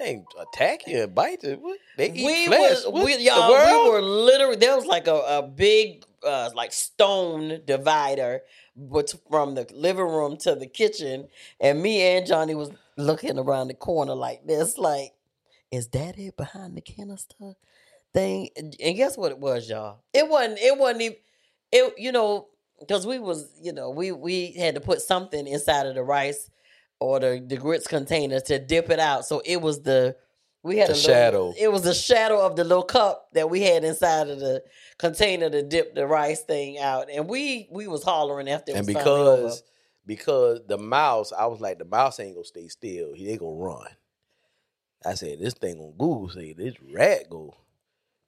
they attack you and bite you. They eat we flesh. was we y'all we were literally there was like a, a big uh like stone divider but from the living room to the kitchen and me and Johnny was looking around the corner like this like is that it behind the canister thing? And guess what it was y'all? It wasn't it wasn't even it you know because we was you know we we had to put something inside of the rice or the, the grits container to dip it out so it was the we had The a little- shadow. it was the shadow of the little cup that we had inside of the container to dip the rice thing out and we we was hollering after it and was finally over. because because the mouse, I was like, the mouse ain't gonna stay still. He ain't gonna run. I said, this thing on Google say this rat go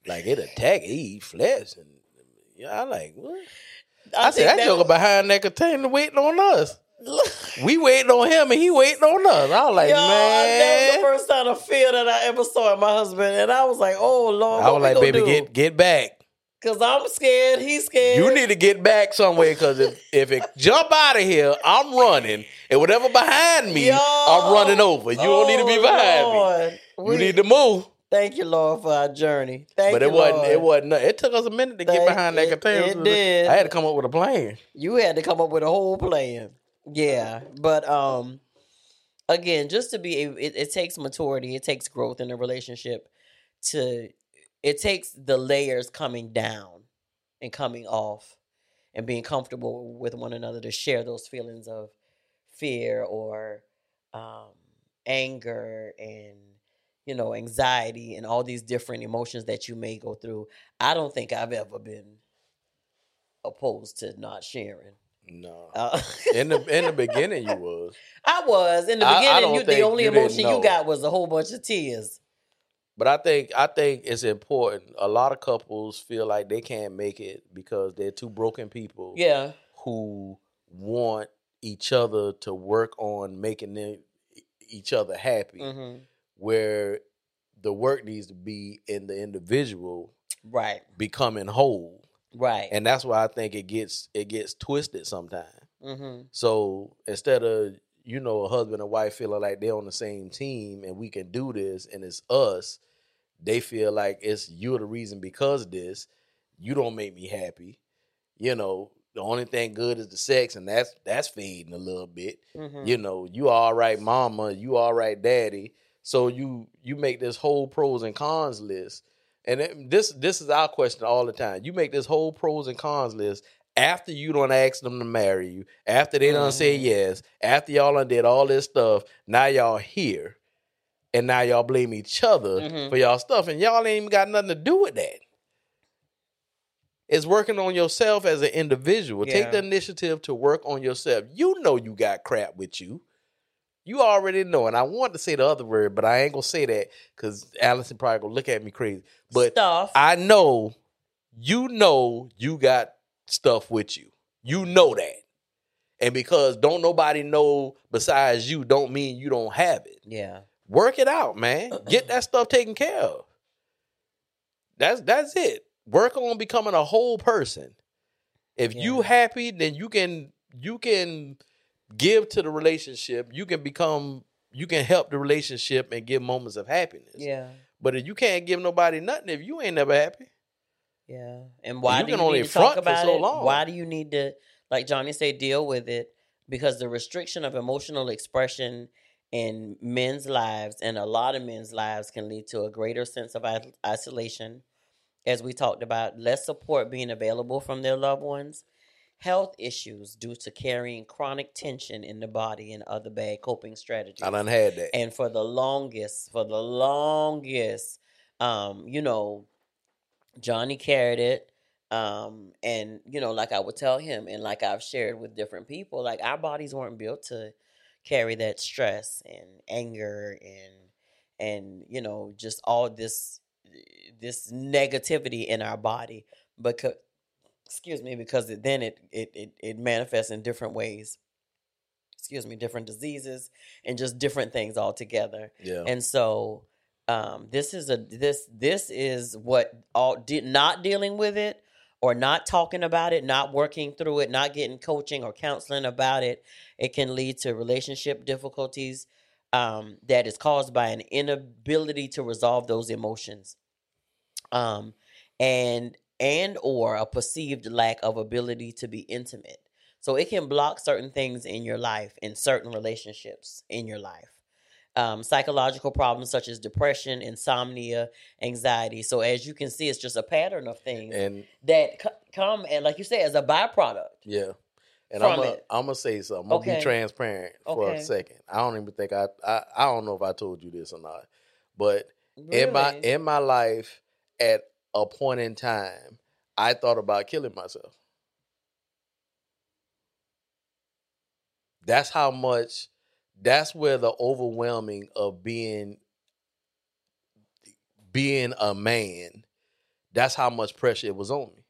like it attack, it eat flesh, and yeah, I like what? I, said think that joker behind that container waiting on us. We waiting on him and he waiting on us. I was like, Y'all, that was the first time of fear that I ever saw in my husband, and I was like, "Oh Lord, I was we like, baby, do? get get back. Cause I'm scared, he's scared. You need to get back somewhere because if, if it jump out of here, I'm running. And whatever behind me, Yo. I'm running over. You don't need to be Oh, behind me. Lord. You need to move. Thank you, Lord, for our journey. Thank you. but you, it wasn't. Lord. It wasn't. It took us a minute to get Thank- behind that container. it did. I had to come up with a plan. You had to come up with a whole plan. Yeah, but um, again, just to be, it, it takes maturity. It takes growth in a relationship. To, it takes the layers coming down and coming off, and being comfortable with one another to share those feelings of fear or um, anger and you know anxiety and all these different emotions that you may go through. I don't think I've ever been opposed to not sharing. No. Uh, In the in the beginning, you was. I was in the I- I beginning. you, the only you emotion you got was a whole bunch of tears. But I think I think it's important. A lot of couples feel like they can't make it because they're two broken people. Yeah, who want each other to work on making them each other happy hmm where the work needs to be in the individual right, becoming whole right. and that's why i think it gets it gets twisted sometimes hmm so instead of you know a husband and wife feeling like they're on the same team and we can do this and it's us they feel like it's you're the reason because of this. You don't make me happy. You know the only thing good is the sex and that's that's fading a little bit. Hmm you know you all right mama you all right daddy. So you you make this whole pros and cons list and it, this this is our question all the time you make this whole pros and cons list after you don't ask them to marry you after they don't say Mhm. yes after y'all done did all this stuff now y'all here and now y'all blame each other Mhm. for y'all stuff and y'all ain't even got nothing to do with that it's working on yourself as an individual. Take the initiative to work on yourself. You know you got crap with you. You already know. And I want to say the other word, but I ain't gonna say that because Allison probably gonna look at me crazy. But stuff. I know you know you got stuff with you. You know that. And because don't nobody know besides you, don't mean you don't have it. yeah, Work it out, man. Get that stuff taken care of. That's that's it. work on becoming a whole person. If you happy, then you can you can give to the relationship. You can become you can help the relationship and give moments of happiness. Yeah. But if you can't give nobody nothing if you ain't never happy. Yeah. And why you do can you only need to talk about so it? long. Why do you need to, like Johnny said, deal with it? Because the restriction of emotional expression in men's lives and a lot of men's lives can lead to a greater sense of isolation, as we talked about, less support being available from their loved ones, health issues due to carrying chronic tension in the body and other bad coping strategies I done had that. and for the longest for the longest um you know johnny carried it um and you know like i would tell him and like i've shared with different people like our bodies weren't built to carry that stress and anger and and you know just all this this negativity in our body because excuse me because it, then it, it it it manifests in different ways excuse me different diseases and just different things altogether yeah. and so um, this is a this this is what all did not dealing with it or not talking about it, not working through it, not getting coaching or counseling about it. It can lead to relationship difficulties um, that is caused by an inability to resolve those emotions, um, and and or a perceived lack of ability to be intimate. So it can block certain things in your life, in certain relationships in your life um, psychological problems such as depression, insomnia, anxiety. So as you can see, it's just a pattern of things and that c- come and, like you said, as a byproduct. yeah. And I'm gonna. I'm gonna say something. I'm gonna Okay. be transparent for a second. I don't even think I, I I don't know if I told you this or not. But in my in my life at a point in time i thought about killing myself. That's how much that's where the overwhelming of being being a man that's how much pressure it was on me.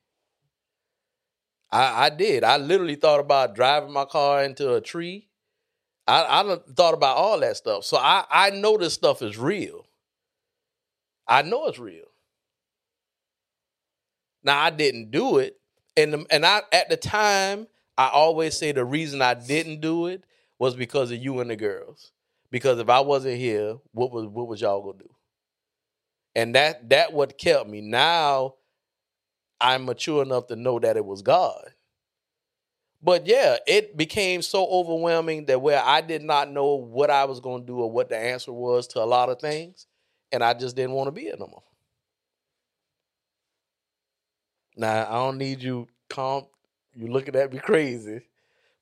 I i did. I literally thought about driving my car into a tree. I i thought about all that stuff. So i i know this stuff is real. I know it's real. Now I didn't do it, and um, and I at the time I always say the reason I didn't do it was because of you and the girls. Because if I wasn't here, what was what was y'all gonna do? And that that what kept me. Now I'm mature enough to know that it was God. But yeah, it became so overwhelming that where I did not know what I was gonna do or what the answer was to a lot of things and I just didn't want to be it no more. Now I don't need you calm. You looking at me crazy,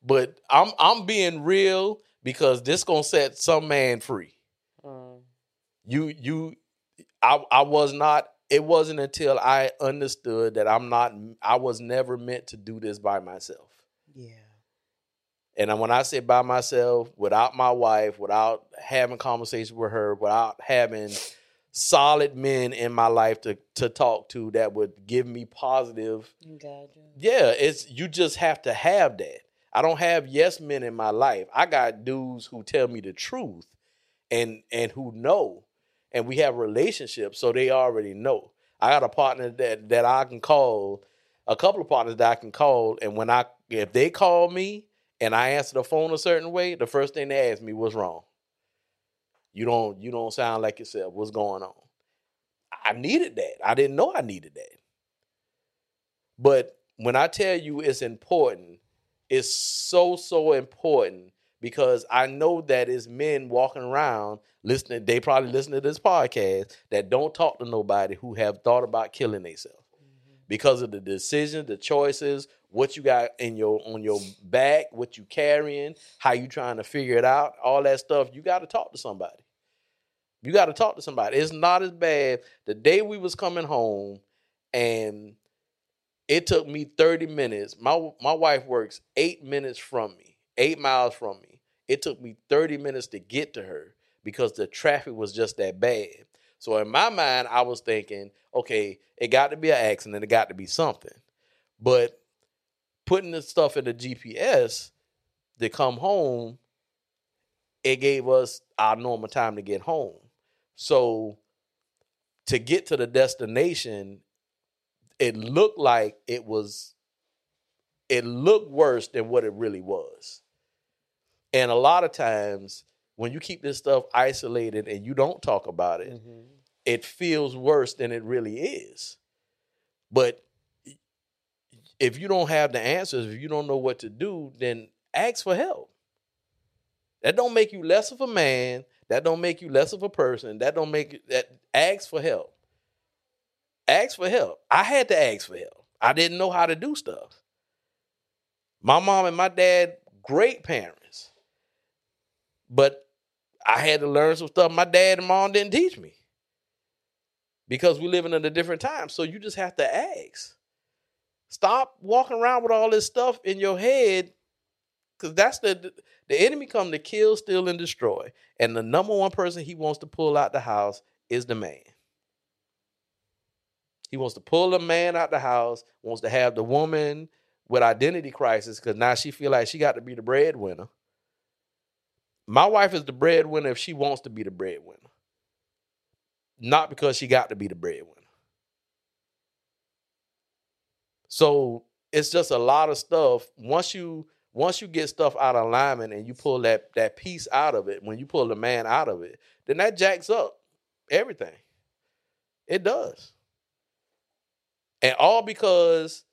but I'm I'm being real because this gonna set some man free. Mm, You you, I I was not. It wasn't until I understood that I'm not. I was never meant to do this by myself. yeah. And when I say by myself, without my wife, without having conversations with her, without having solid men in my life to to talk to that would give me positive, Gotcha. yeah, it's you just have to have that. I don't have yes men in my life. I got dudes who tell me the truth and and who know. And we have relationships, so they already know. I got a partner that that I can call, a couple of partners that I can call, and when I if they call me and I answer the phone a certain way, the first thing they ask me what's wrong. You don't you don't sound like yourself. What's going on? I needed that. I didn't know I needed that. But when I tell you it's important, it's so so important because I know that it's men walking around listening. They probably listen to this podcast that don't talk to nobody who have thought about killing themselves mm-hmm. because of the decisions, the choices, what you got in your on your back, what you carrying, how you trying to figure it out, all that stuff. You got to talk to somebody. You got to talk to somebody. It's not as bad. The day we was coming home, and it took me thirty minutes. My my wife works eight minutes from me, eight miles from me. It took me thirty minutes to get to her because the traffic was just that bad. So in my mind, I was thinking, okay, it got to be an accident. It got to be something. But putting the stuff in the GPS to come home, it gave us our normal time to get home. So to get to the destination, it looked like it was it looked worse than what it really was. And a lot of times when you keep this stuff isolated and you don't talk about it, Mhm. it feels worse than it really is. But if you don't have the answers, if you don't know what to do, then ask for help. That don't make you less of a man. That don't make you less of a person. That don't make you, that ask for help. Ask for help. I had to ask for help. I didn't know how to do stuff. My mom and my dad, great parents. But I had to learn some stuff my dad and mom didn't teach me. Because we're living in a different time. So you just have to ask. Stop walking around with all this stuff in your head. Cause that's the the enemy come to kill, steal, and destroy. And the number one person he wants to pull out the house is the man. He wants to pull the man out the house, wants to have the woman with identity crisis because now she feel like she got to be the breadwinner. My wife is the breadwinner if she wants to be the breadwinner, not because she got to be the breadwinner. So it's just a lot of stuff. Once you once you get stuff out of alignment and you pull that that piece out of it, when you pull the man out of it, then that jacks up everything. It does. And all because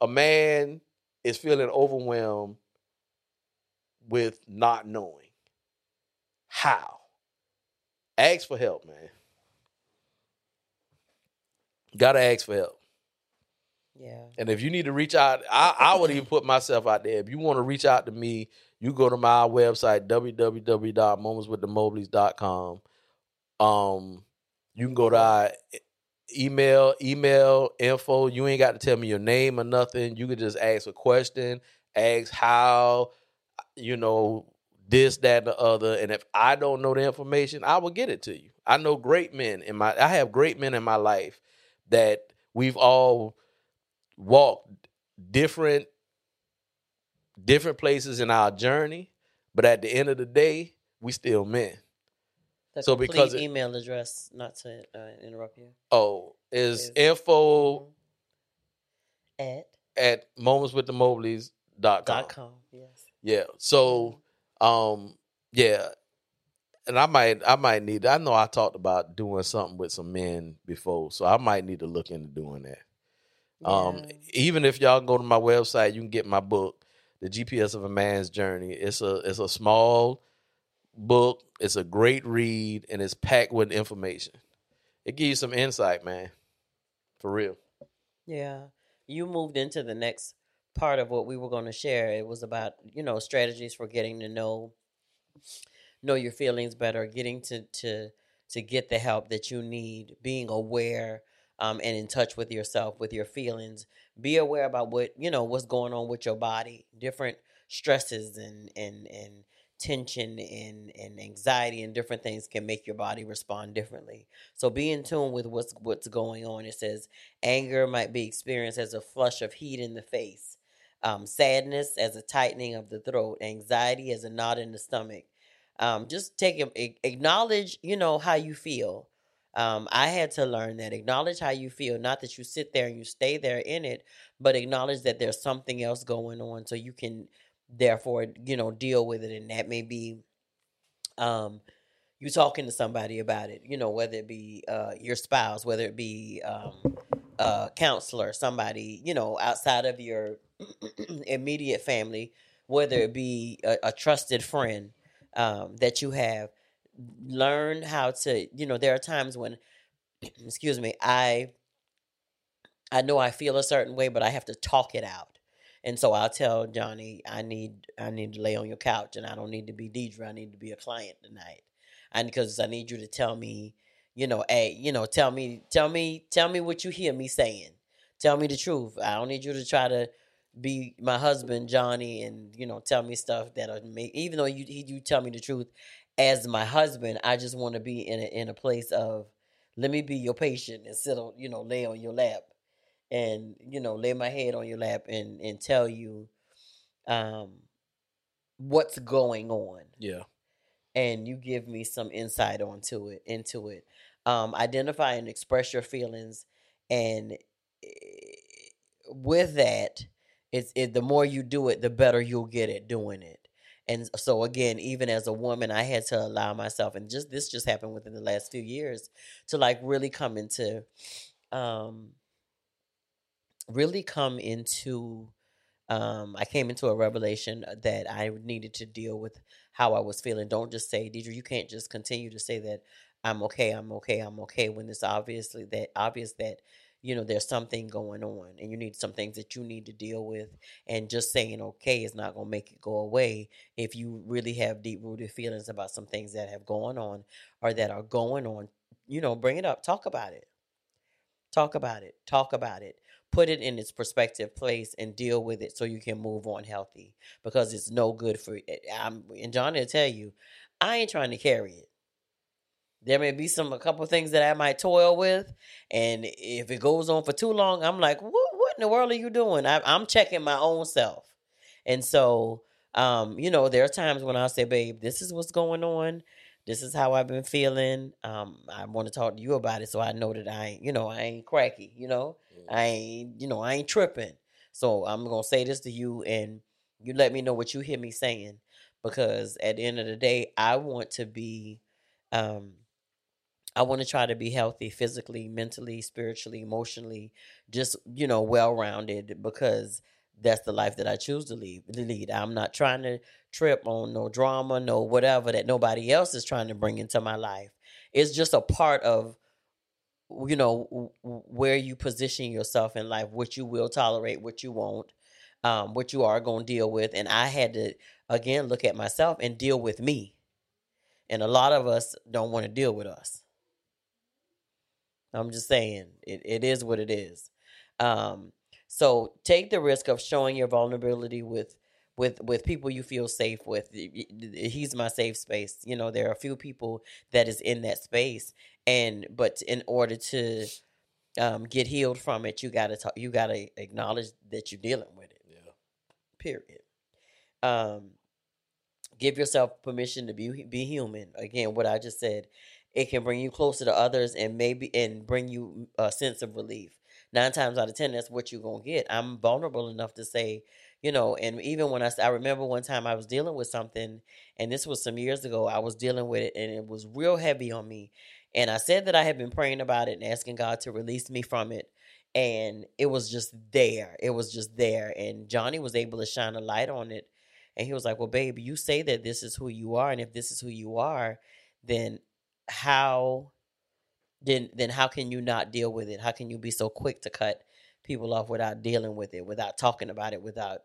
a man is feeling overwhelmed with not knowing how. Ask for help, man. Gotta ask for help. Yeah. And if you need to reach out, I, I would even put myself out there. If you want to reach out to me, you go to my website, www.momentswiththemobleys.com. Um, you can go to our email, email info. You ain't got to tell me your name or nothing. You can just ask a question, ask how, you know, this, that, and the other. And if I don't know the information, I will get it to you. I know great men in my I have great men in my life that we've all walked different different places in our journey, but at the end of the day, we still men. The So because it- email address, not to uh, interrupt you. Oh, is Is- info At at momentswiththemobleys.com. dot com. Yes. Yeah. So um yeah. And I might I might need I know I talked about doing something with some men before, so I might need to look into doing that. Um, Yeah. even if y'all go to my website, you can get my book, The GPS of a Man's Journey. It's a it's a small book. It's a great read, and it's packed with information. It gives you some insight, man. For real. Yeah. You moved into the next part of what we were going to share. It was about, you know, strategies for getting to know know your feelings better, getting to to to get the help that you need, being aware um, and in touch with yourself, with your feelings. Be aware about what, you know, what's going on with your body, different stresses and and and tension and, and anxiety and different things can make your body respond differently. So be in tune with what's what's going on. It says Anger might be experienced as a flush of heat in the face, um, sadness as a tightening of the throat, anxiety as a knot in the stomach. Um, just take a- acknowledge, you know, how you feel. Um, I had to learn that acknowledge how you feel, not that you sit there and you stay there in it, but acknowledge that there's something else going on, so you can therefore, you know, deal with it, and that may be, um, you talking to somebody about it, you know, whether it be uh, your spouse, whether it be um, a counselor, somebody, you know, outside of your immediate family, whether it be a, a trusted friend um, that you have. Learn how to, you know, there are times when, excuse me, I, I know I feel a certain way, but I have to talk it out. And so I'll tell Johnny, I need, I need to lay on your couch, and I don't need to be Deidre. I need to be a client tonight and because I need you to tell me, you know, hey, you know, tell me, tell me, tell me what you hear me saying. Tell me the truth. I don't need you to try to be my husband, Johnny, and you know, tell me stuff that'll make. Even though you you tell me the truth as my husband, I just want to be in a, in a place of let me be your patient and sit on, you know, lay on your lap, and you know, lay my head on your lap and and tell you, um, what's going on Yeah. and you give me some insight onto it into it um identify and express your feelings and with that, it's it, the more you do it, the better you'll get at doing it. And so again, even as a woman, I had to allow myself, and just this just happened within the last few years, to like really come into, um, really come into, um, I came into a revelation that I needed to deal with how I was feeling. Don't just say, Deidre, you can't just continue to say that I'm okay, I'm okay, I'm okay when it's obviously that obvious that you know there's something going on and you need some things that you need to deal with and just saying okay is not going to make it go away. If you really have deep rooted feelings about some things that have gone on or that are going on you know bring it up talk about it. Talk about it talk about it. Put it in its perspective place and deal with it so you can move on healthy because it's no good for eh, I'm and John will tell you I ain't trying to carry it there may be some a couple things that I might toil with, and if it goes on for too long, I'm like, what? What in the world are you doing? I, I'm checking my own self, and so, um, you know, there are times when I say, babe, this is what's going on. This is how I've been feeling. Um, I want to talk to you about it, so I know that I, ain't, you know, I ain't cracky. You know, mm. I ain't, you know, I ain't tripping. So I'm gonna say this to you, and you let me know what you hear me saying, because at the end of the day, I want to be. Um, I want to try to be healthy physically, mentally, spiritually, emotionally, just, you know, well rounded because that's the life that I choose to lead. I'm not trying to trip on no drama, no whatever that nobody else is trying to bring into my life. It's just a part of you know where you position yourself in life, what you will tolerate, what you won't, um, what you are going to deal with. And I had to again look at myself and deal with me. And a lot of us don't want to deal with us. I'm just saying it, it is what it is. Um, so take the risk of showing your vulnerability with with with people you feel safe with. He's my safe space. You know, there are a few people that is in that space, and but in order to um, get healed from it, you gotta talk, you gotta acknowledge that you're dealing with it. Yeah. Period. Um, give yourself permission to be be human. Again, what I just said it can bring you closer to others and maybe and bring you a sense of relief. Nine times out of ten, that's what you're gonna get. I'm vulnerable enough to say, you know, and even when I I remember one time I was dealing with something, and this was some years ago. I was dealing with it, and it was real heavy on me. And I said that I had been praying about it and asking God to release me from it. And it was just there. It was just there. And Johnny was able to shine a light on it. And he was like, Well, baby, you say that this is who you are. And if this is who you are, then how then then how can you not deal with it? How can you be so quick to cut people off without dealing with it, without talking about it, without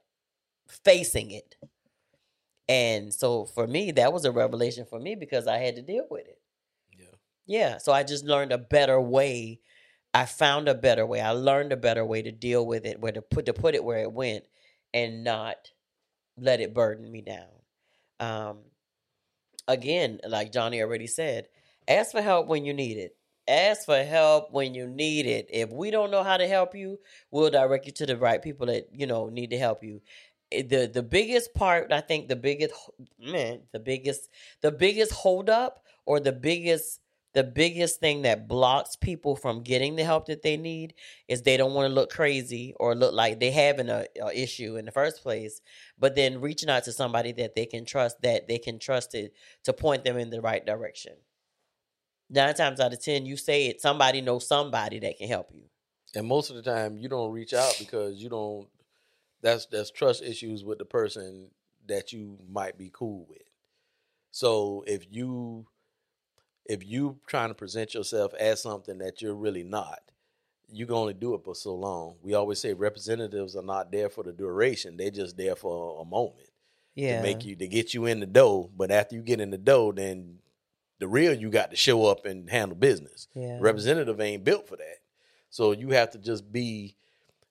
facing it? And so for me, that was a revelation for me because I had to deal with it. Yeah. Yeah. So I just learned a better way. I found a better way. I learned a better way to deal with it, where to put to put it where it went and not let it burden me down. Um again, like Johnny already said, Ask for help when you need it. Ask for help when you need it. If we don't know how to help you, we'll direct you to the right people that, you know, need to help you. Eh, the the biggest part, I think the biggest man, the biggest the biggest hold up or the biggest the biggest thing that blocks people from getting the help that they need is they don't want to look crazy or look like they having a, a, issue in the first place but then reaching out to somebody that they can trust that they can trust it to point them in the right direction nine times out of ten, you say it, somebody knows somebody that can help you. And most of the time, you don't reach out because you don't. That's that's trust issues with the person that you might be cool with. So if you if you trying to present yourself as something that you're really not, you can only do it for so long. We always say representatives are not there for the duration; they're just there for a moment. Yeah. To make you to get you in the dough, but after you get in the dough, then the real you got to show up and handle business. Yeah. Representative ain't built for that. So you have to just be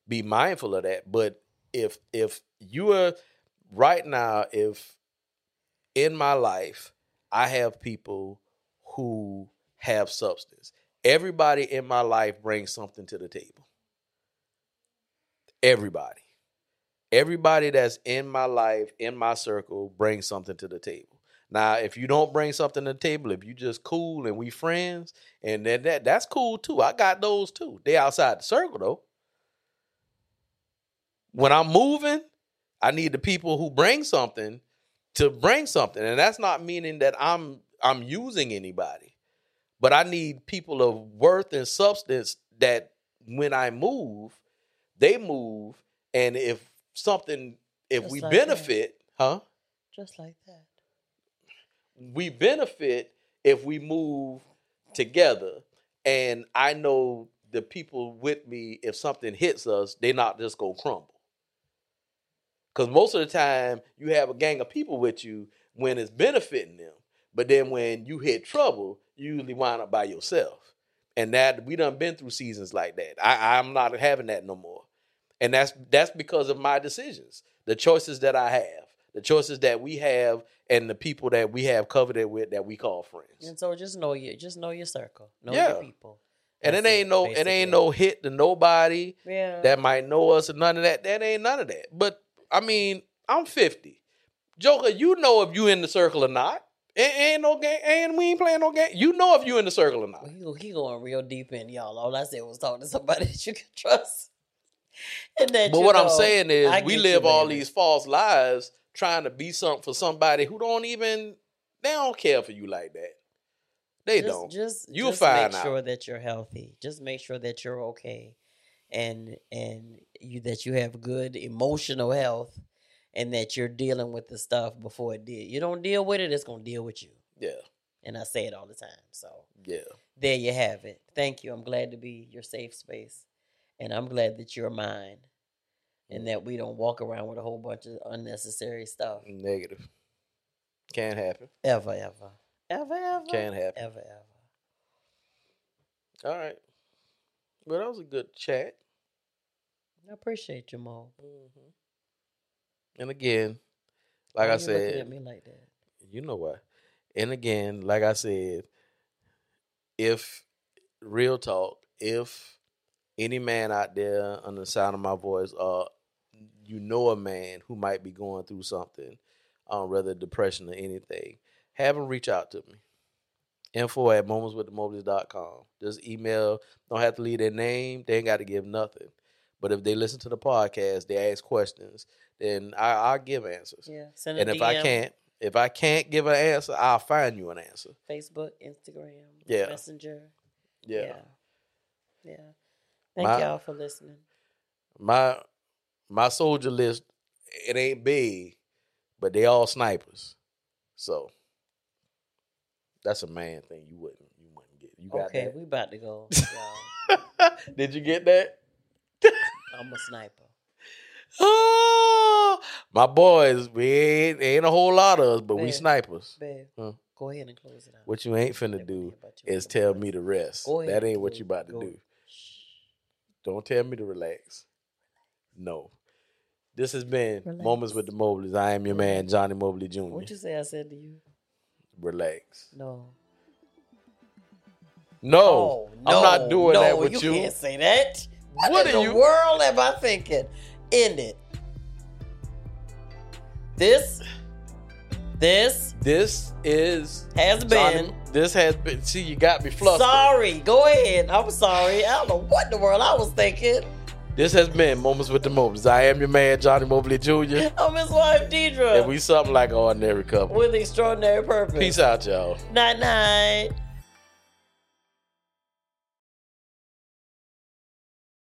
be mindful of that. But if if you are right now, if in my life I have people who have substance, everybody in my life brings something to the table. Everybody. Everybody that's in my life, in my circle, brings something to the table. Now, if you don't bring something to the table, if you just cool and we friends, and then that that's cool too. I got those too. They outside the circle though. when I'm moving, I need the people who bring something to bring something. And that's not meaning that I'm I'm using anybody. But I need people of worth and substance that when I move, they move and if something if Just we like that. benefit, huh? Just like that. We benefit if we move together. And I know the people with me, if something hits us, they not just gonna crumble. Cause most of the time you have a gang of people with you when it's benefiting them. But then when you hit trouble, you usually wind up by yourself. And that we done been through seasons like that. I, I'm not having that no more. And that's that's because of my decisions, the choices that I have, the choices that we have, and the people that we have coveted with that we call friends. And so just know your just know your circle. Know Yeah. your people. And it That's ain't no it ain't no hit to nobody yeah. that might know us or none of that. That ain't none of that. But I mean, I'm 50. Joker, you know if you in the circle or not. Ain't, ain't no game, and we ain't playing no game. You know if you in the circle or not. He, he going real deep in y'all. All I said was talk to somebody that you can trust. And that But you what I'm saying is, we live you, all these false lives trying to be something for somebody who don't even they don't care for you like that. They just, don't. Just You'll just find make out. sure that you're healthy. Just make sure that you're okay, and and you that you have good emotional health, and that you're dealing with the stuff before it did. You don't deal with it, it's gonna deal with you. yeah, And I say it all the time. So yeah. there you have it. Thank you. I'm glad to be your safe space, and I'm glad that you're mine, and that we don't walk around with a whole bunch of unnecessary stuff Negative. Can't happen. ever, ever, ever, ever, Can't happen. ever, ever. All right. Well, that was a good chat. I appreciate you, Mo. And again, like Why I said, at me like that. you know what? And again, like I said, if real talk, if any man out there on the sound of my voice, uh, you know a man who might be going through something, um, whether depression or anything, have him reach out to me. Info at momentswiththemobleys.com. Just email. Don't have to leave their name. They ain't got to give nothing. But if they listen to the podcast, they ask questions, then I, I'll give answers. Yeah, send a And if I can't, if I can't give an answer, I'll find you an answer. Facebook, Instagram, Yeah. Messenger. Yeah. Yeah. Yeah. Thank My- y'all for listening. My my soldier list, it ain't big, but they all snipers. So that's a man thing. You wouldn't you wouldn't get. You got Okay, we about to go. Did you get that? I'm a sniper. Oh, my boys, we ain't, ain't a whole lot of us, but we snipers. Babe, Huh. go ahead and close it out. What you ain't finna Let do hear about you. is tell me to rest. That ain't what you about to go- do. Don't tell me to relax. No. This has been Relax. Moments with the Mobleys. I am your man, Johnny Mobley Jr. What you say I said to you? Relax. No. No, Oh, I'm not doing no, that with you. you. can't say that. What, What in the you- world am I thinking? End it. This, this This is has Johnny. been. This has been. See, you got me flustered. Sorry. Go ahead. I'm sorry. I don't know what in the world I was thinking. This has been Moments with the Mobleys. I am your man, Johnny Mobley Jr. I'm his wife, Deidre, and we something like an ordinary couple. with extraordinary purpose. Peace out, y'all. Night, night.